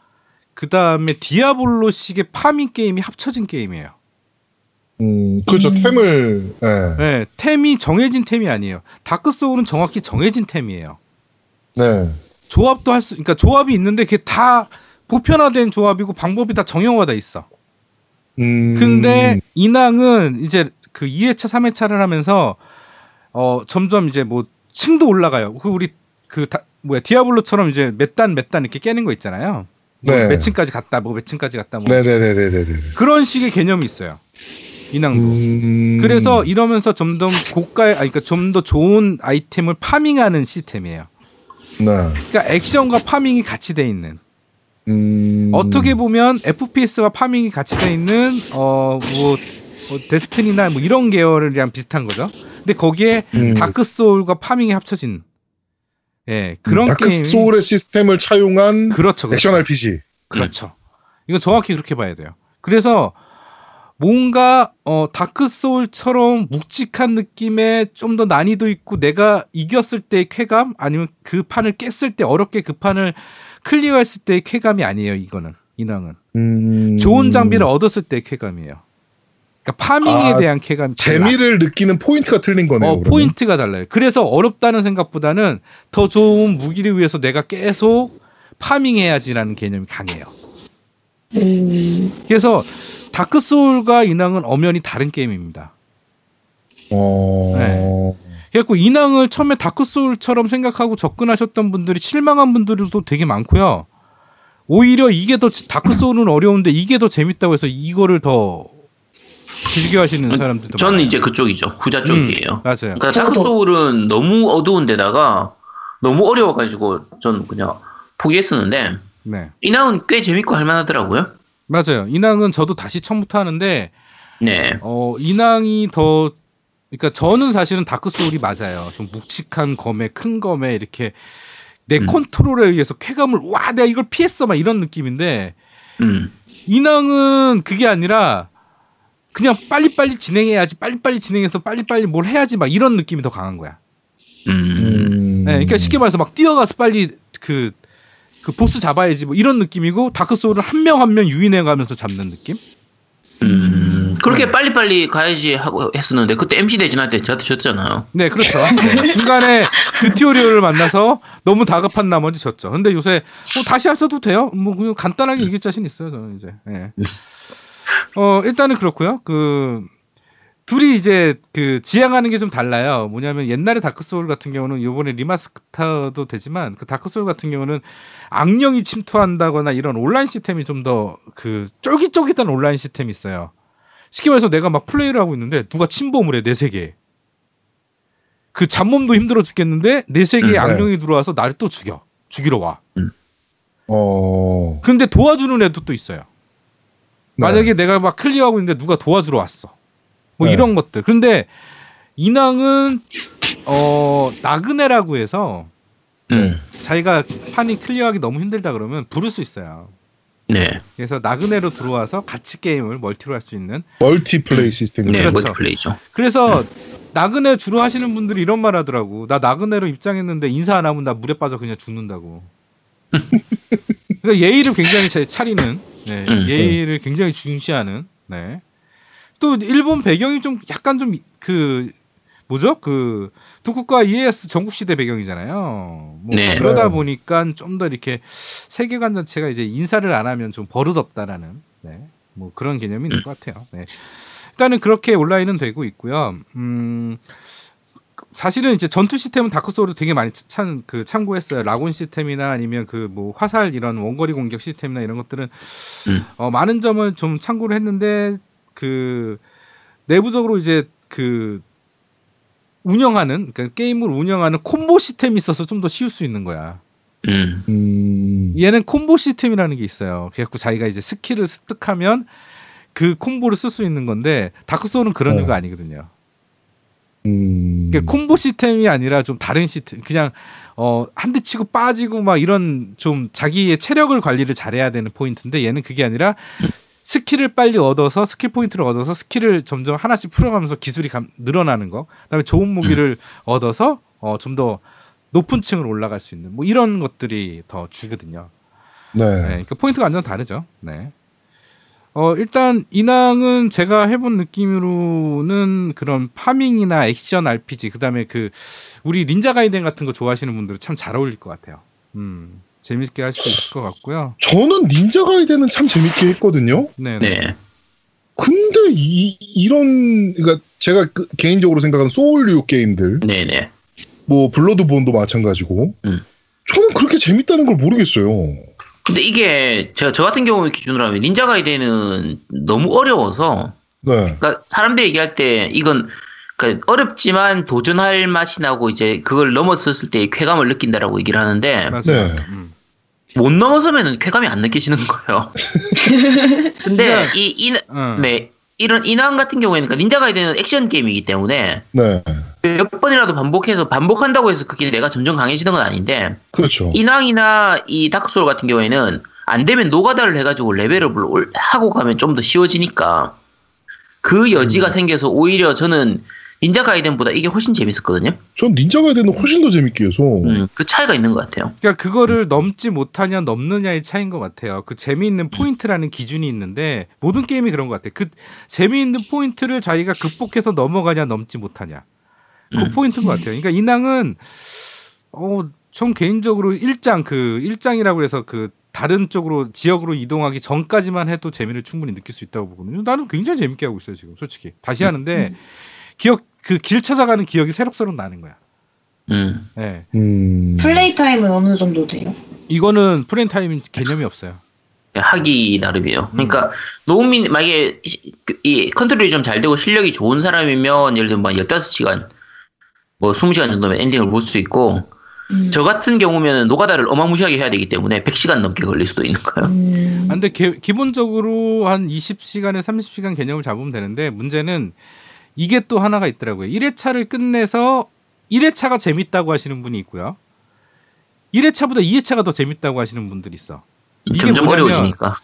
그 다음에 디아블로식의 farming 게임이 합쳐진 게임이에요. 음, 그렇죠. 음. 템을, 예. 네, 템이 정해진 템이 아니에요. 다크 소울은 정확히 정해진 템이에요. 네. 조합도 할 수, 그러니까 조합이 있는데 그게 다 보편화된 조합이고 방법이 다 정형화돼 있어. 음. 근데 인왕은 이제 그 2회차, 3회차를 하면서 어 점점 이제 뭐 층도 올라가요. 그 우리 그 다, 뭐야 디아블로처럼 이제 몇 단 몇단 이렇게 깨는 거 있잖아요. 뭐 네. 몇 층까지 갔다, 뭐 몇 층까지 갔다, 뭐 네네네네네네. 그런 식의 개념이 있어요. 인왕도. 음. 그래서 이러면서 좀더 고가의, 아니, 그러니까 좀 더 좋은 아이템을 파밍하는 시스템이에요. 네. 그러니까 액션과 파밍이 같이 돼 있는. 음. 어떻게 보면 FPS와 farming이 같이 돼 있는 어뭐 뭐 데스티니나 뭐 이런 계열이랑 비슷한 거죠. 근데 거기에 음. 다크 소울과 farming이 합쳐진 예 그런 다크 게임 소울의 시스템을 차용한 그렇죠, 그렇죠. 액션 RPG. 그렇죠. 이건 정확히 그렇게 봐야 돼요. 그래서 뭔가 어 다크 소울처럼 묵직한 느낌의 좀더 난이도 있고 내가 이겼을 때의 쾌감 아니면 그 판을 깼을 때 어렵게 그 판을 클리어했을 때의 쾌감이 아니에요. 이거는 인왕은 음. 좋은 장비를 얻었을 때의 쾌감이에요. 그러니까 farming에 아, 대한 달라. 재미를 느끼는 포인트가 틀린 거네요. 어. 포인트가 달라요. 그래서 어렵다는 생각보다는 더 좋은 무기를 위해서 내가 계속 farming해야지라는 개념이 강해요. 음, 그래서 다크 소울과 인왕은 엄연히 다른 게임입니다. 어. 네. 그래갖고 인왕을 처음에 다크 소울처럼 생각하고 접근하셨던 분들이 실망한 분들도 되게 많고요. 오히려 이게 더 다크 소울은 어려운데 이게 더 재밌다고 해서 이거를 더 즐겨하시는 사람들도 저는 많아요. 이제 그쪽이죠. 후자 음, 쪽이에요. 맞아요. 그러니까 저도. 다크 소울은 너무 어두운 데다가 너무 어려워가지고 저는 그냥 포기했었는데 네, 인왕은 꽤 재밌고 할만하더라고요. 맞아요. 인왕은 저도 다시 처음부터 하는데 네. 어 인왕이 더 그러니까 저는 사실은 다크 소울이 맞아요. 좀 묵직한 검에 큰 검에 이렇게 내 음. 컨트롤에 의해서 쾌감을 와 내가 이걸 피했어 막 이런 느낌인데 음. 인왕은 그게 아니라 그냥 빨리빨리 진행해야지 빨리빨리 진행해서 빨리빨리 뭘 해야지 막 이런 느낌이 더 강한 거야. 음. 음. 네, 그러니까 쉽게 말해서 막 뛰어가서 빨리 그, 그 보스 잡아야지 뭐 이런 느낌이고 다크 소울은 한명 한 명 유인해 가면서 잡는 느낌? 음. 그렇게 네. 빨리빨리 가야지 하고 했었는데 그때 MC 대전할 때 저한테 졌잖아요. 네, 그렇죠. 네, 중간에 듀티오리오를 만나서 너무 다급한 나머지 졌죠. 근데 요새 뭐 다시 하셔도 돼요. 뭐 그냥 간단하게 이길 자신 있어요, 저는 이제. 예. 어, 일단은 그렇고요. 그 둘이 이제 그 지향하는 게 좀 달라요. 뭐냐면 옛날에 다크 소울 같은 경우는 요번에 remaster도 되지만 그 다크 소울 같은 경우는 악령이 침투한다거나 이런 온라인 시스템이 좀 더 그 쫄깃쫄깃한 온라인 시스템이 있어요. 쉽게 말해서 내가 막 플레이를 하고 있는데 누가 침범을 해 내 세계에. 그 잡몸도 힘들어 죽겠는데 내 세계에 음, 악령이 들어와서 나를 또 죽여. 죽이러 와. 어. 근데 도와주는 애도 또 있어요. 네. 만약에 내가 막 클리어하고 있는데 누가 도와주러 왔어. 뭐 네. 이런 것들. 근데 인왕은 어 나그네라고 해서 음. 자기가 판이 클리어하기 너무 힘들다 그러면 부를 수 있어요. 네. 그래서 나그네로 들어와서 같이 게임을 멀티로 할 수 있는. 멀티플레이 시스템. 네. 그렇죠. 멀티플레이죠. 그래서 나그네 주로 하시는 분들이 이런 말 하더라고. 나 나그네로 입장했는데 인사 안 하면 나 물에 빠져 그냥 죽는다고. 그러니까 예의를 굉장히 잘 차리는, 네, 음, 예의를 굉장히 중시하는. 네. 또 일본 배경이 좀 약간 좀 그 뭐죠? 그 도쿠가 이에야스 전국 시대 배경이잖아요. 뭐 네. 그러다 네. 보니까 좀 더 이렇게 세계관 자체가 이제 인사를 안 하면 좀 버릇없다라는 네. 뭐 그런 개념이 있는 것 같아요. 네. 일단은 그렇게 온라인은 되고 있고요. 음, 사실은 이제 전투 시스템은 다크 소울을 되게 많이 참, 그 참고했어요. lock on 시스템이나 아니면 그 뭐 화살 이런 원거리 공격 시스템이나 이런 것들은 음. 어, 많은 점을 좀 참고를 했는데 그 내부적으로 이제 그 운영하는 그러니까 게임을 운영하는 콤보 시스템이 있어서 좀 더 쉬울 수 있는 거야. 음. 음. 얘는 콤보 시스템이라는 게 있어요. 그래갖고 자기가 이제 스킬을 습득하면 그 콤보를 쓸 수 있는 건데 다크 소울은 그런 네. 류가 아니거든요. 음. 그러니까 콤보 시스템이 아니라 좀 다른 시스템, 그냥 어 한 대 치고 빠지고 막 이런 좀 자기의 체력을 관리를 잘해야 되는 포인트인데 얘는 그게 아니라 스킬을 빨리 얻어서 스킬 포인트를 얻어서 스킬을 점점 하나씩 풀어가면서 기술이 감- 늘어나는 거. 그다음에 좋은 무기를 얻어서 어, 좀 더 높은 층으로 올라갈 수 있는 뭐 이런 것들이 더 주거든요. 네. 네, 그러니까 포인트가 완전 다르죠. 네. 어, 일단 인왕은 제가 해본 느낌으로는 그런 farming이나 액션 RPG 그다음에 그 우리 닌자 가이덴 같은 거 좋아하시는 분들은 참 잘 어울릴 것 같아요. 음. 재밌게 할 수 있을 것 같고요. 저는 닌자 가이덴은 참 재밌게 했거든요. 네. 네. 네. 근데 이, 이런 그러니까 제가 그 개인적으로 생각하는 소울류 게임들 네네. 뭐 블러드본도 마찬가지고 음. 저는 그렇게 재밌다는 걸 모르겠어요. 근데 이게 제가 저 같은 경우 기준으로 하면 닌자 가이드는 너무 어려워서 네. 그러니까 사람들이 얘기할 때 이건 그러니까 어렵지만 도전할 맛이 나고 이제 그걸 넘었을 때 쾌감을 느낀다라고 얘기를 하는데 맞아요. 네. 음. 못 넘어서면은 쾌감이 안 느껴지는 거예요. 근데 그러니까- 이, 이 어. 네. 이런 인왕 같은 경우에는 그러니까 닌자 가이드는 액션 게임이기 때문에 네. 몇 번이라도 반복해서 반복한다고 해서 그게 내가 점점 강해지는 건 아닌데 그렇죠. 인왕이나 이 다크소울 같은 경우에는 안 되면 노가다를 해가지고 레벨업을 올- 하고 가면 좀 더 쉬워지니까 그 여지가 생겨서 오히려 저는 닌자 가이덴보다 이게 훨씬 재밌었거든요. 전 닌자 가이덴은 훨씬 더 재밌게 해서 음, 그 차이가 있는 것 같아요. 그러니까 그거를 넘지 못하냐 넘느냐의 차이인 것 같아요. 그 재미있는 포인트라는 기준이 있는데 모든 게임이 그런 것 같아요. 그 재미있는 포인트를 자기가 극복해서 넘어가냐 넘지 못하냐 그 음. 포인트인 것 같아요. 그러니까 인왕은 어, 전 개인적으로 일장 그 일장이라고 해서 그 다른 쪽으로 지역으로 이동하기 전까지만 해도 재미를 충분히 느낄 수 있다고 보거든요. 나는 굉장히 재밌게 하고 있어요 지금 솔직히 다시 하는데 기억 그 길 찾아가는 기억이 새록새록 나는 거야. 음. 예. 음. 플레이 타임은 어느 정도 돼요? 이거는 플레이 타임 개념이 없어요. 하기 나름이에요. 그러니까 노국민 만약에 시- 그- 이 컨트롤이 좀 잘 되고 실력이 좋은 사람이면 예를 들면 뭐 15시간 뭐 20시간 정도면 엔딩을 볼 수 있고 음. 저 같은 경우면 노가다를 어마무시하게 해야 되기 때문에 100시간 넘게 걸릴 수도 있는 거예요. 음. 아, 근데 개- 기본적으로 한 20시간에 30시간 개념을 잡으면 되는데 문제는 이게 또 하나가 있더라고요. 1회차를 끝내서 1회차가 재밌다고 하시는 분이 있고요. 1회차보다 2회차가 더 재밌다고 하시는 분들이 있어. 이게 뭐냐면 어려워지니까.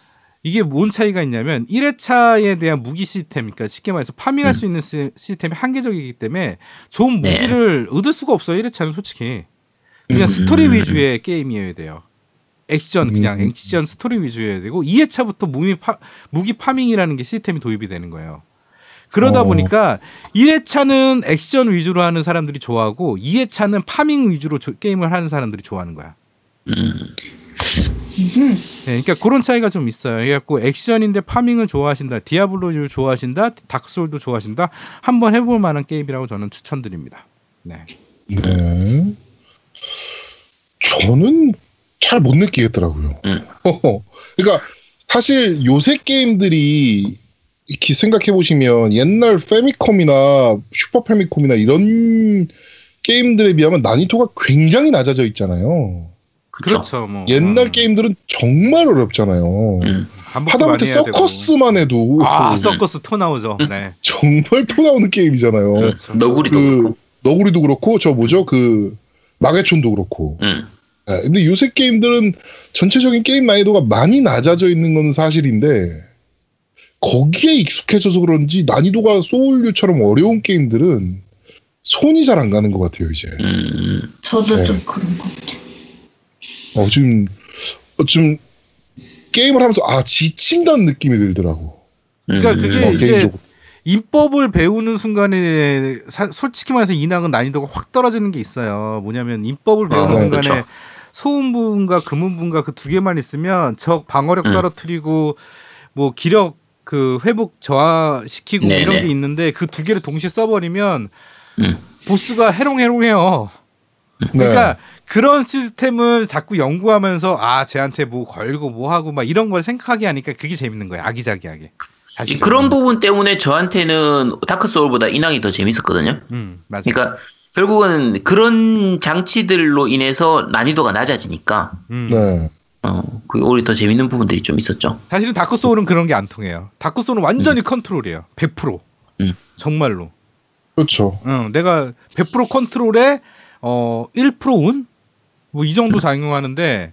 이게 뭔 차이가 있냐면 1회차에 대한 무기 시스템, 그러니까 쉽게 말해서 farming할 수 있는 시- 시스템이 한계적이기 때문에 좋은 네. 무기를 얻을 수가 없어요. 1회차는 솔직히. 그냥 음. 스토리 위주의 게임이어야 돼요. 액션 그냥 음. 액션 스토리 위주여야 되고 2회차부터 무기 파, 무기 farming이라는 게 시스템이 도입이 되는 거예요. 그러다 어. 보니까 1회차는 액션 위주로 하는 사람들이 좋아하고 2회차는 farming 위주로 조- 게임을 하는 사람들이 좋아하는 거야. 음. 음. 네, 그러니까 그런 차이가 좀 있어요. 그래갖고 액션인데 파밍을 좋아하신다, 디아블로를 좋아하신다, 닥소울도 좋아하신다, 한번 해볼 만한 게임이라고 저는 추천드립니다. 네. 네. 저는 잘 못 느끼겠더라고요. 음. 그러니까 사실 요새 게임들이 생각해 보시면 옛날 페미컴이나 슈퍼 페미컴이나 이런 게임들에 비하면 난이도가 굉장히 낮아져 있잖아요. 그렇죠. 뭐 옛날 음, 게임들은 정말 어렵잖아요. 음. 하다못해. 서커스만 해도 아 서커스 토 나오죠. 네. 정말 토 나오는 게임이잖아요. 그렇죠. 너구리도 그 그렇고. 너구리도 그렇고 저 뭐죠 그 마계촌도 그렇고. 음. 네, 근데 요새 게임들은 전체적인 게임 난이도가 많이 낮아져 있는 건 사실인데 거기에 익숙해져서 그런지 난이도가 소울류처럼 어려운 게임들은 손이 잘 안 가는 것 같아요 이제. 음. 저도 네. 좀 그런 것 같아요. 어 지금 어, 좀 게임을 하면서 아 지친다는 느낌이 들더라고. 그러니까 음. 그게 어, 이제 개인적으로. 인법을 배우는 순간에 사- 솔직히 말해서 인왕은 난이도가 확 떨어지는 게 있어요. 뭐냐면 인법을 배우는 아, 순간에 그렇죠. 소음부분과 금은부분과 그 두 개만 있으면 적 방어력 음. 떨어뜨리고 뭐 기력 그 회복 저하시키고 뭐 이런 네네. 게 있는데 그 두 개를 동시에 써버리면 음. 보스가 해롱해롱해요. 네. 그러니까 그런 시스템을 자꾸 연구하면서 아 쟤한테 뭐 걸고 뭐 하고 막 이런 걸 생각하게 하니까 그게 재밌는 거예요. 아기자기하게. 그런 부분 때문에 저한테는 다크 소울보다 인왕이 더 재밌었거든요. 음 맞아. 그러니까 결국은 그런 장치들로 인해서 난이도가 낮아지니까 음. 네. 어, 그 오히려 더 재밌는 부분들이 좀 있었죠. 사실은 다크 소울은 그런 게 안 통해요. 다크 소울은 완전히 컨트롤이에요. 100%. 음. 정말로. 그렇죠. 응, 내가 100% 컨트롤에 어 1% 운? 뭐 이 정도 작용하는데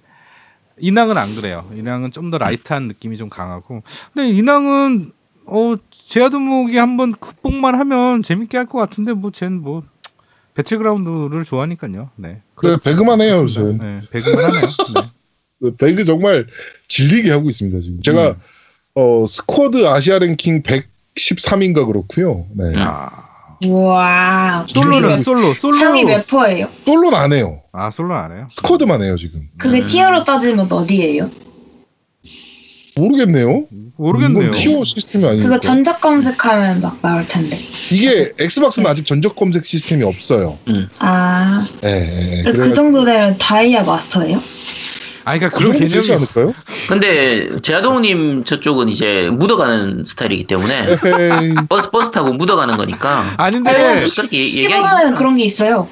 인왕은 안 그래요. 인왕은 좀 더 light한 느낌이 좀 강하고. 근데 인왕은 어 제아도목이 한번 극복만 하면 재밌게 할 것 같은데 뭐 쟤는 뭐 배틀그라운드를 좋아하니까요. 네. 네, 배그만 해요, 요새. 네, 배그만 하네요. 네. 네, 배그 정말 질리게 하고 있습니다, 지금. 제가, 음. 어, squad 아시아 랭킹 113인가 그렇고요. 네. 아, 우와. 솔로는 솔로 솔로 상위 몇 퍼예요? 솔로는 안 해요. 아 솔로 안 해요. squad만 해요, 지금. 그게 음. tier로 따지면 어디예요? 모르겠네요. 모르겠네요. tier 시스템이 아니니까. 그거 전적 검색하면 막 나올 텐데. 이게 엑스박스는 아직 전적 검색 시스템이 없어요. 아, 예, 예. 그 정도 되면 다이아 마스터예요? 아 그러니까 그 그런 개념이 않을까요? 근데 제아동님 저쪽은 이제 묻어가는 스타일이기 때문에. 버스 버스 타고 묻어가는 거니까 아닌데 아니, 그렇게 얘기하기 15전에는 그런 게 있어요.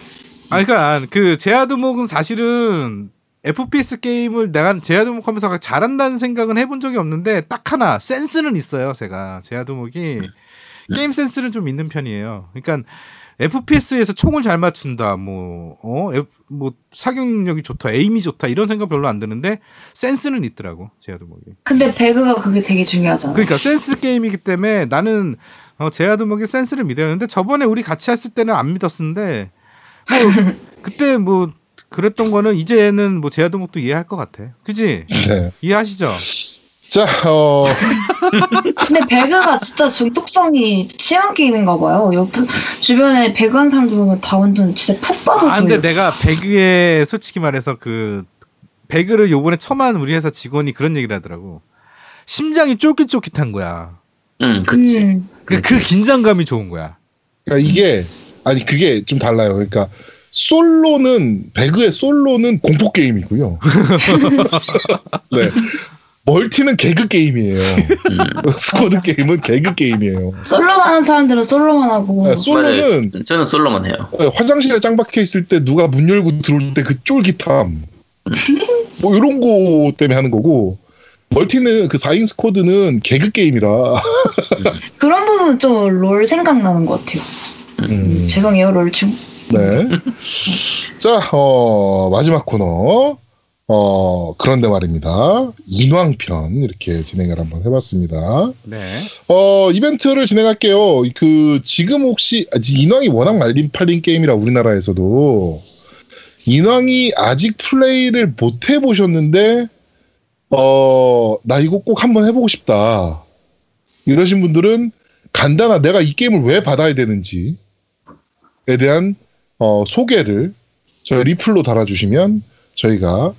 아 그러니까 그 제아드목은 사실은 FPS 게임을 내가 제아드목 하면서 잘한다는 생각은 해본 적이 없는데 딱 하나 센스는 있어요. 제가 제아드목이 게임 센스는 좀 있는 편이에요. 그러니까 FPS에서 총을 잘 맞춘다, 뭐, 어, F- 뭐, 사격력이 좋다, 에임이 좋다, 이런 생각 별로 안 드는데, 센스는 있더라고, 제아드목이. 근데 배그가 그게 되게 중요하잖아. 그러니까 센스 게임이기 때문에 나는 어, 제아드목의 센스를 믿어요. 근데 저번에 우리 같이 했을 때는 안 믿었었는데 뭐 그때 뭐 그랬던 거는 이제는 뭐 제아드목도 이해할 것 같아. 그지? 네. 이해하시죠? 자, 어, 근데 배그가 진짜 중독성이 심한 게임인가 봐요. 옆에 주변에 배그한 사람들 보면 다 완전 진짜 푹 빠졌어요. 아 근데 내가 배그에 솔직히 말해서 그 배그를 요번에 처음 한 우리 회사 직원이 그런 얘기를 하더라고. 심장이 쫄깃쫄깃한 거야. 응, 그치. 음, 그, 그 긴장감이 좋은 거야. 그러니까 이게, 아니, 그게 좀 달라요. 그러니까, 솔로는, 배그의 솔로는 공포 게임이고요. 네. multi는 개그 게임이에요. squad 게임은 개그 게임이에요. 솔로만 하는 사람들은 솔로만 하고 네, 솔로는 맞아요. 저는 솔로만 해요. 네, 화장실에 짱 박혀 있을 때 누가 문 열고 들어올 때 그 쫄깃함 뭐 이런 거 때문에 하는 거고 multi는 그 4인 squad는 개그 게임이라 그런 부분 좀 롤 생각나는 것 같아요. 음, 죄송해요 롤충. 네. 자, 어, 마지막 코너. 어, 그런데 말입니다. 인왕편 이렇게 진행을 한번 해봤습니다. 네. 어, 이벤트를 진행할게요. 그, 지금 혹시, 아, 지- 인왕이 워낙 말린 팔린 게임이라 우리나라에서도, 인왕이 아직 플레이를 못 해보셨는데, 어, 나 이거 꼭 한번 해보고 싶다. 이러신 분들은 간단한 내가 이 게임을 왜 받아야 되는지에 대한, 어, 소개를 저희 리플로 달아주시면 저희가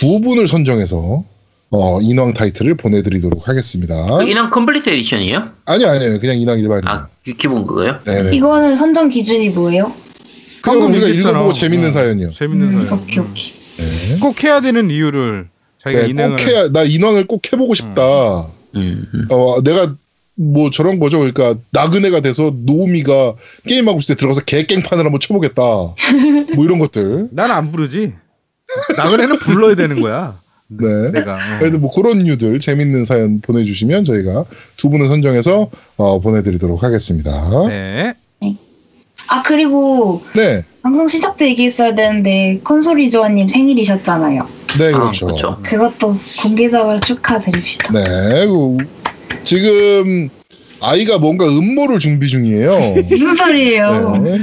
두 분을 선정해서, 어, 인왕 타이틀을 보내드리도록 하겠습니다. 그 인왕 Complete Edition이에요? 아니요, 아니요. 그냥 인왕 일반이에요. 아, 기, 기본 그거요? 네네. 이거는 선정 기준이 뭐예요? 그럼 방금 우리가 얘기했잖아. 읽어보고 재밌는 어, 사연이요. 재밌는 음, 사연. 오케이 음. 오케이. 네. 꼭 해야 되는 이유를 자기가 네, 인왕을 꼭 해야, 나 인왕을 꼭 해보고 싶다. 음, 음. 어, 내가 뭐 저런 거죠. 그러니까 나그네가 돼서 노우미가 게임하고 있을 때 들어가서 개깽판을 한번 쳐보겠다. 뭐 이런 것들. 난 안 부르지. 나그네는 불러야 되는 거야. 네. 내가. 어. 그래도 뭐 그런 이유들 재밌는 사연 보내주시면 저희가 두 분을 선정해서 어, 보내드리도록 하겠습니다. 네. 아 그리고 네, 방송 시작 때 얘기했어야 되는데 콘솔이 조아님 생일이셨잖아요. 네 아, 그렇죠. 그렇죠. 그것도 공개적으로 축하드립시다. 네, 그, 지금 아이가 뭔가 음모를 준비 중이에요. 무슨 소리예요? 네.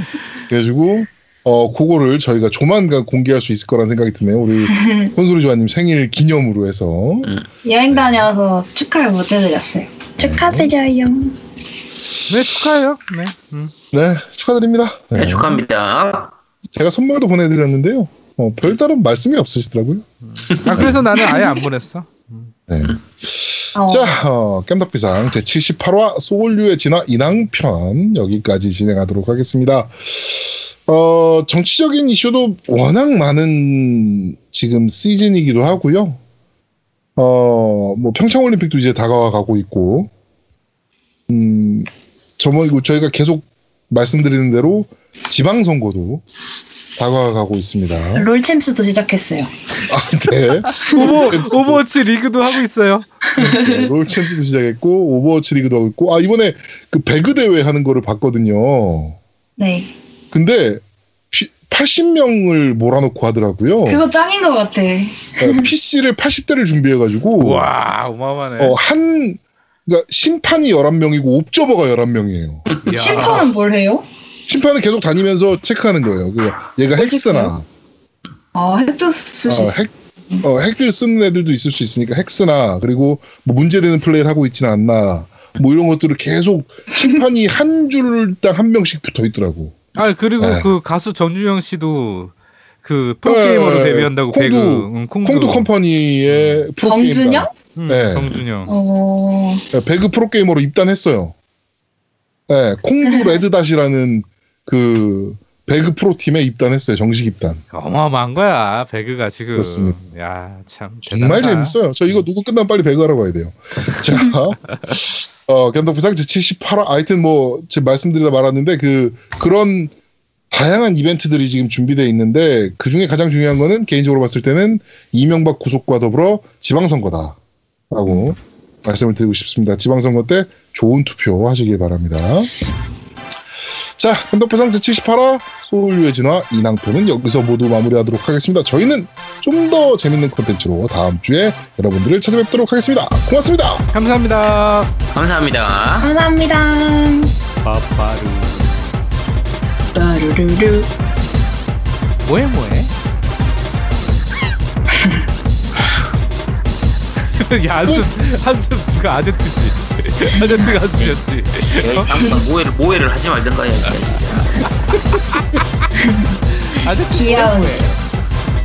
그래가지고 어 그거를 저희가 조만간 공개할 수 있을 거란 생각이 드네요. 우리 콘솔이 조아님 생일 기념으로 해서 여행 다녀와서 축하를 못 해드렸어요. 축하드려요. 네, 축하해요. 네. 음. 네 축하드립니다. 네. 네, 축하합니다. 제가 선물도 보내드렸는데요. 어, 별다른 말씀이 없으시더라고요. 아, 그래서 나는 아예 안 보냈어. 네. 어, 자, 어, 깸덕비상 제 78화 소울류의 진화 인왕편 여기까지 진행하도록 하겠습니다. 어, 정치적인 이슈도 워낙 많은 지금 시즌이기도 하고요. 어, 뭐 평창올림픽도 이제 다가와 가고 있고, 음, 저번 저희가 계속 말씀드리는 대로 지방선거도 다가와 가고 있습니다. 롤챔스도 시작했어요. 아, 네. 오버. 오버워치 리그도 하고 있어요. 네, 롤 챔스도 시작했고 오버워치 리그도 하고 있고 아 이번에 그 배그 대회 하는 거를 봤거든요. 네. 근데 피- 80명을 몰아놓고 하더라고요. 그거 짱인 것 같아. PC를 80대를 준비해가지고 와 어마어마하네. 어, 한 그러니까 심판이 11명이고 옵저버가 11명이에요. 야. 심판은 뭘 해요? 심판은 계속 다니면서 체크하는 거예요. 그 얘가 뭘 헥스나 아, 핵도 쓸 수 어. 핵, 어, 핵을 쓰는 애들도 있을 수 있으니까 헥스나 그리고 뭐 문제되는 플레이를 하고 있지는 않나 뭐 이런 것들을 계속 심판이 한 줄당 한 명씩 붙어 있더라고. 아 그리고 네. 그 가수 전주영 씨도 그 프로게이머로 네, 데뷔한다고 콩두, 배그 응, 콩두, 콩두 컴퍼니의 프로게이머 정준영? 응, 네. 정준영. 어, 배그 프로게이머로 입단했어요. 네, 콩두 레드닷이라는 그 배그 프로팀에 입단했어요. 정식 입단. 어마어마한 거야 배그가 지금. 그렇습니다. 야참 정말 재밌어요. 저 이거 녹음 끝나면 빨리 배그 하러 가야 돼요. 자, 어, 겜덕비상 제 78화, 하여튼 뭐, 지금 말씀드리다 말았는데, 그, 그런 다양한 이벤트들이 지금 준비되어 있는데, 그 중에 가장 중요한 거는 개인적으로 봤을 때는 이명박 구속과 더불어 지방선거다. 라고 말씀을 드리고 싶습니다. 지방선거 때 좋은 투표 하시길 바랍니다. 자, 현덕부상 제78화 소울유의 진화 이낭표는 여기서 모두 마무리하도록 하겠습니다. 저희는 좀 더 재밌는 콘텐츠로 다음 주에 여러분들을 찾아뵙도록 하겠습니다. 고맙습니다. 감사합니다. 감사합니다. 감사합니다. 빠빠루. 따르르르. 뭐해 뭐해? 야 한숨 한숨 누가 아제트지 한숨이었지 에이, 다음번 모해를 모해를 하지 말든가 해. 진짜. 아제트 귀여운. 뭐해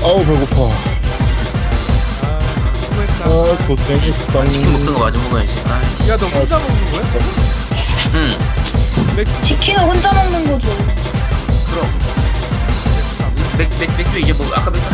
아우 배고파. 아아 고생했어. 치킨 먹던 거 마저 먹어야지. 아, 야너 혼자 먹는 거야? 응. 맥 치킨을 혼자 먹는 거죠. 그럼. 맥, 맥, 맥주 이제 뭐 아까 맥주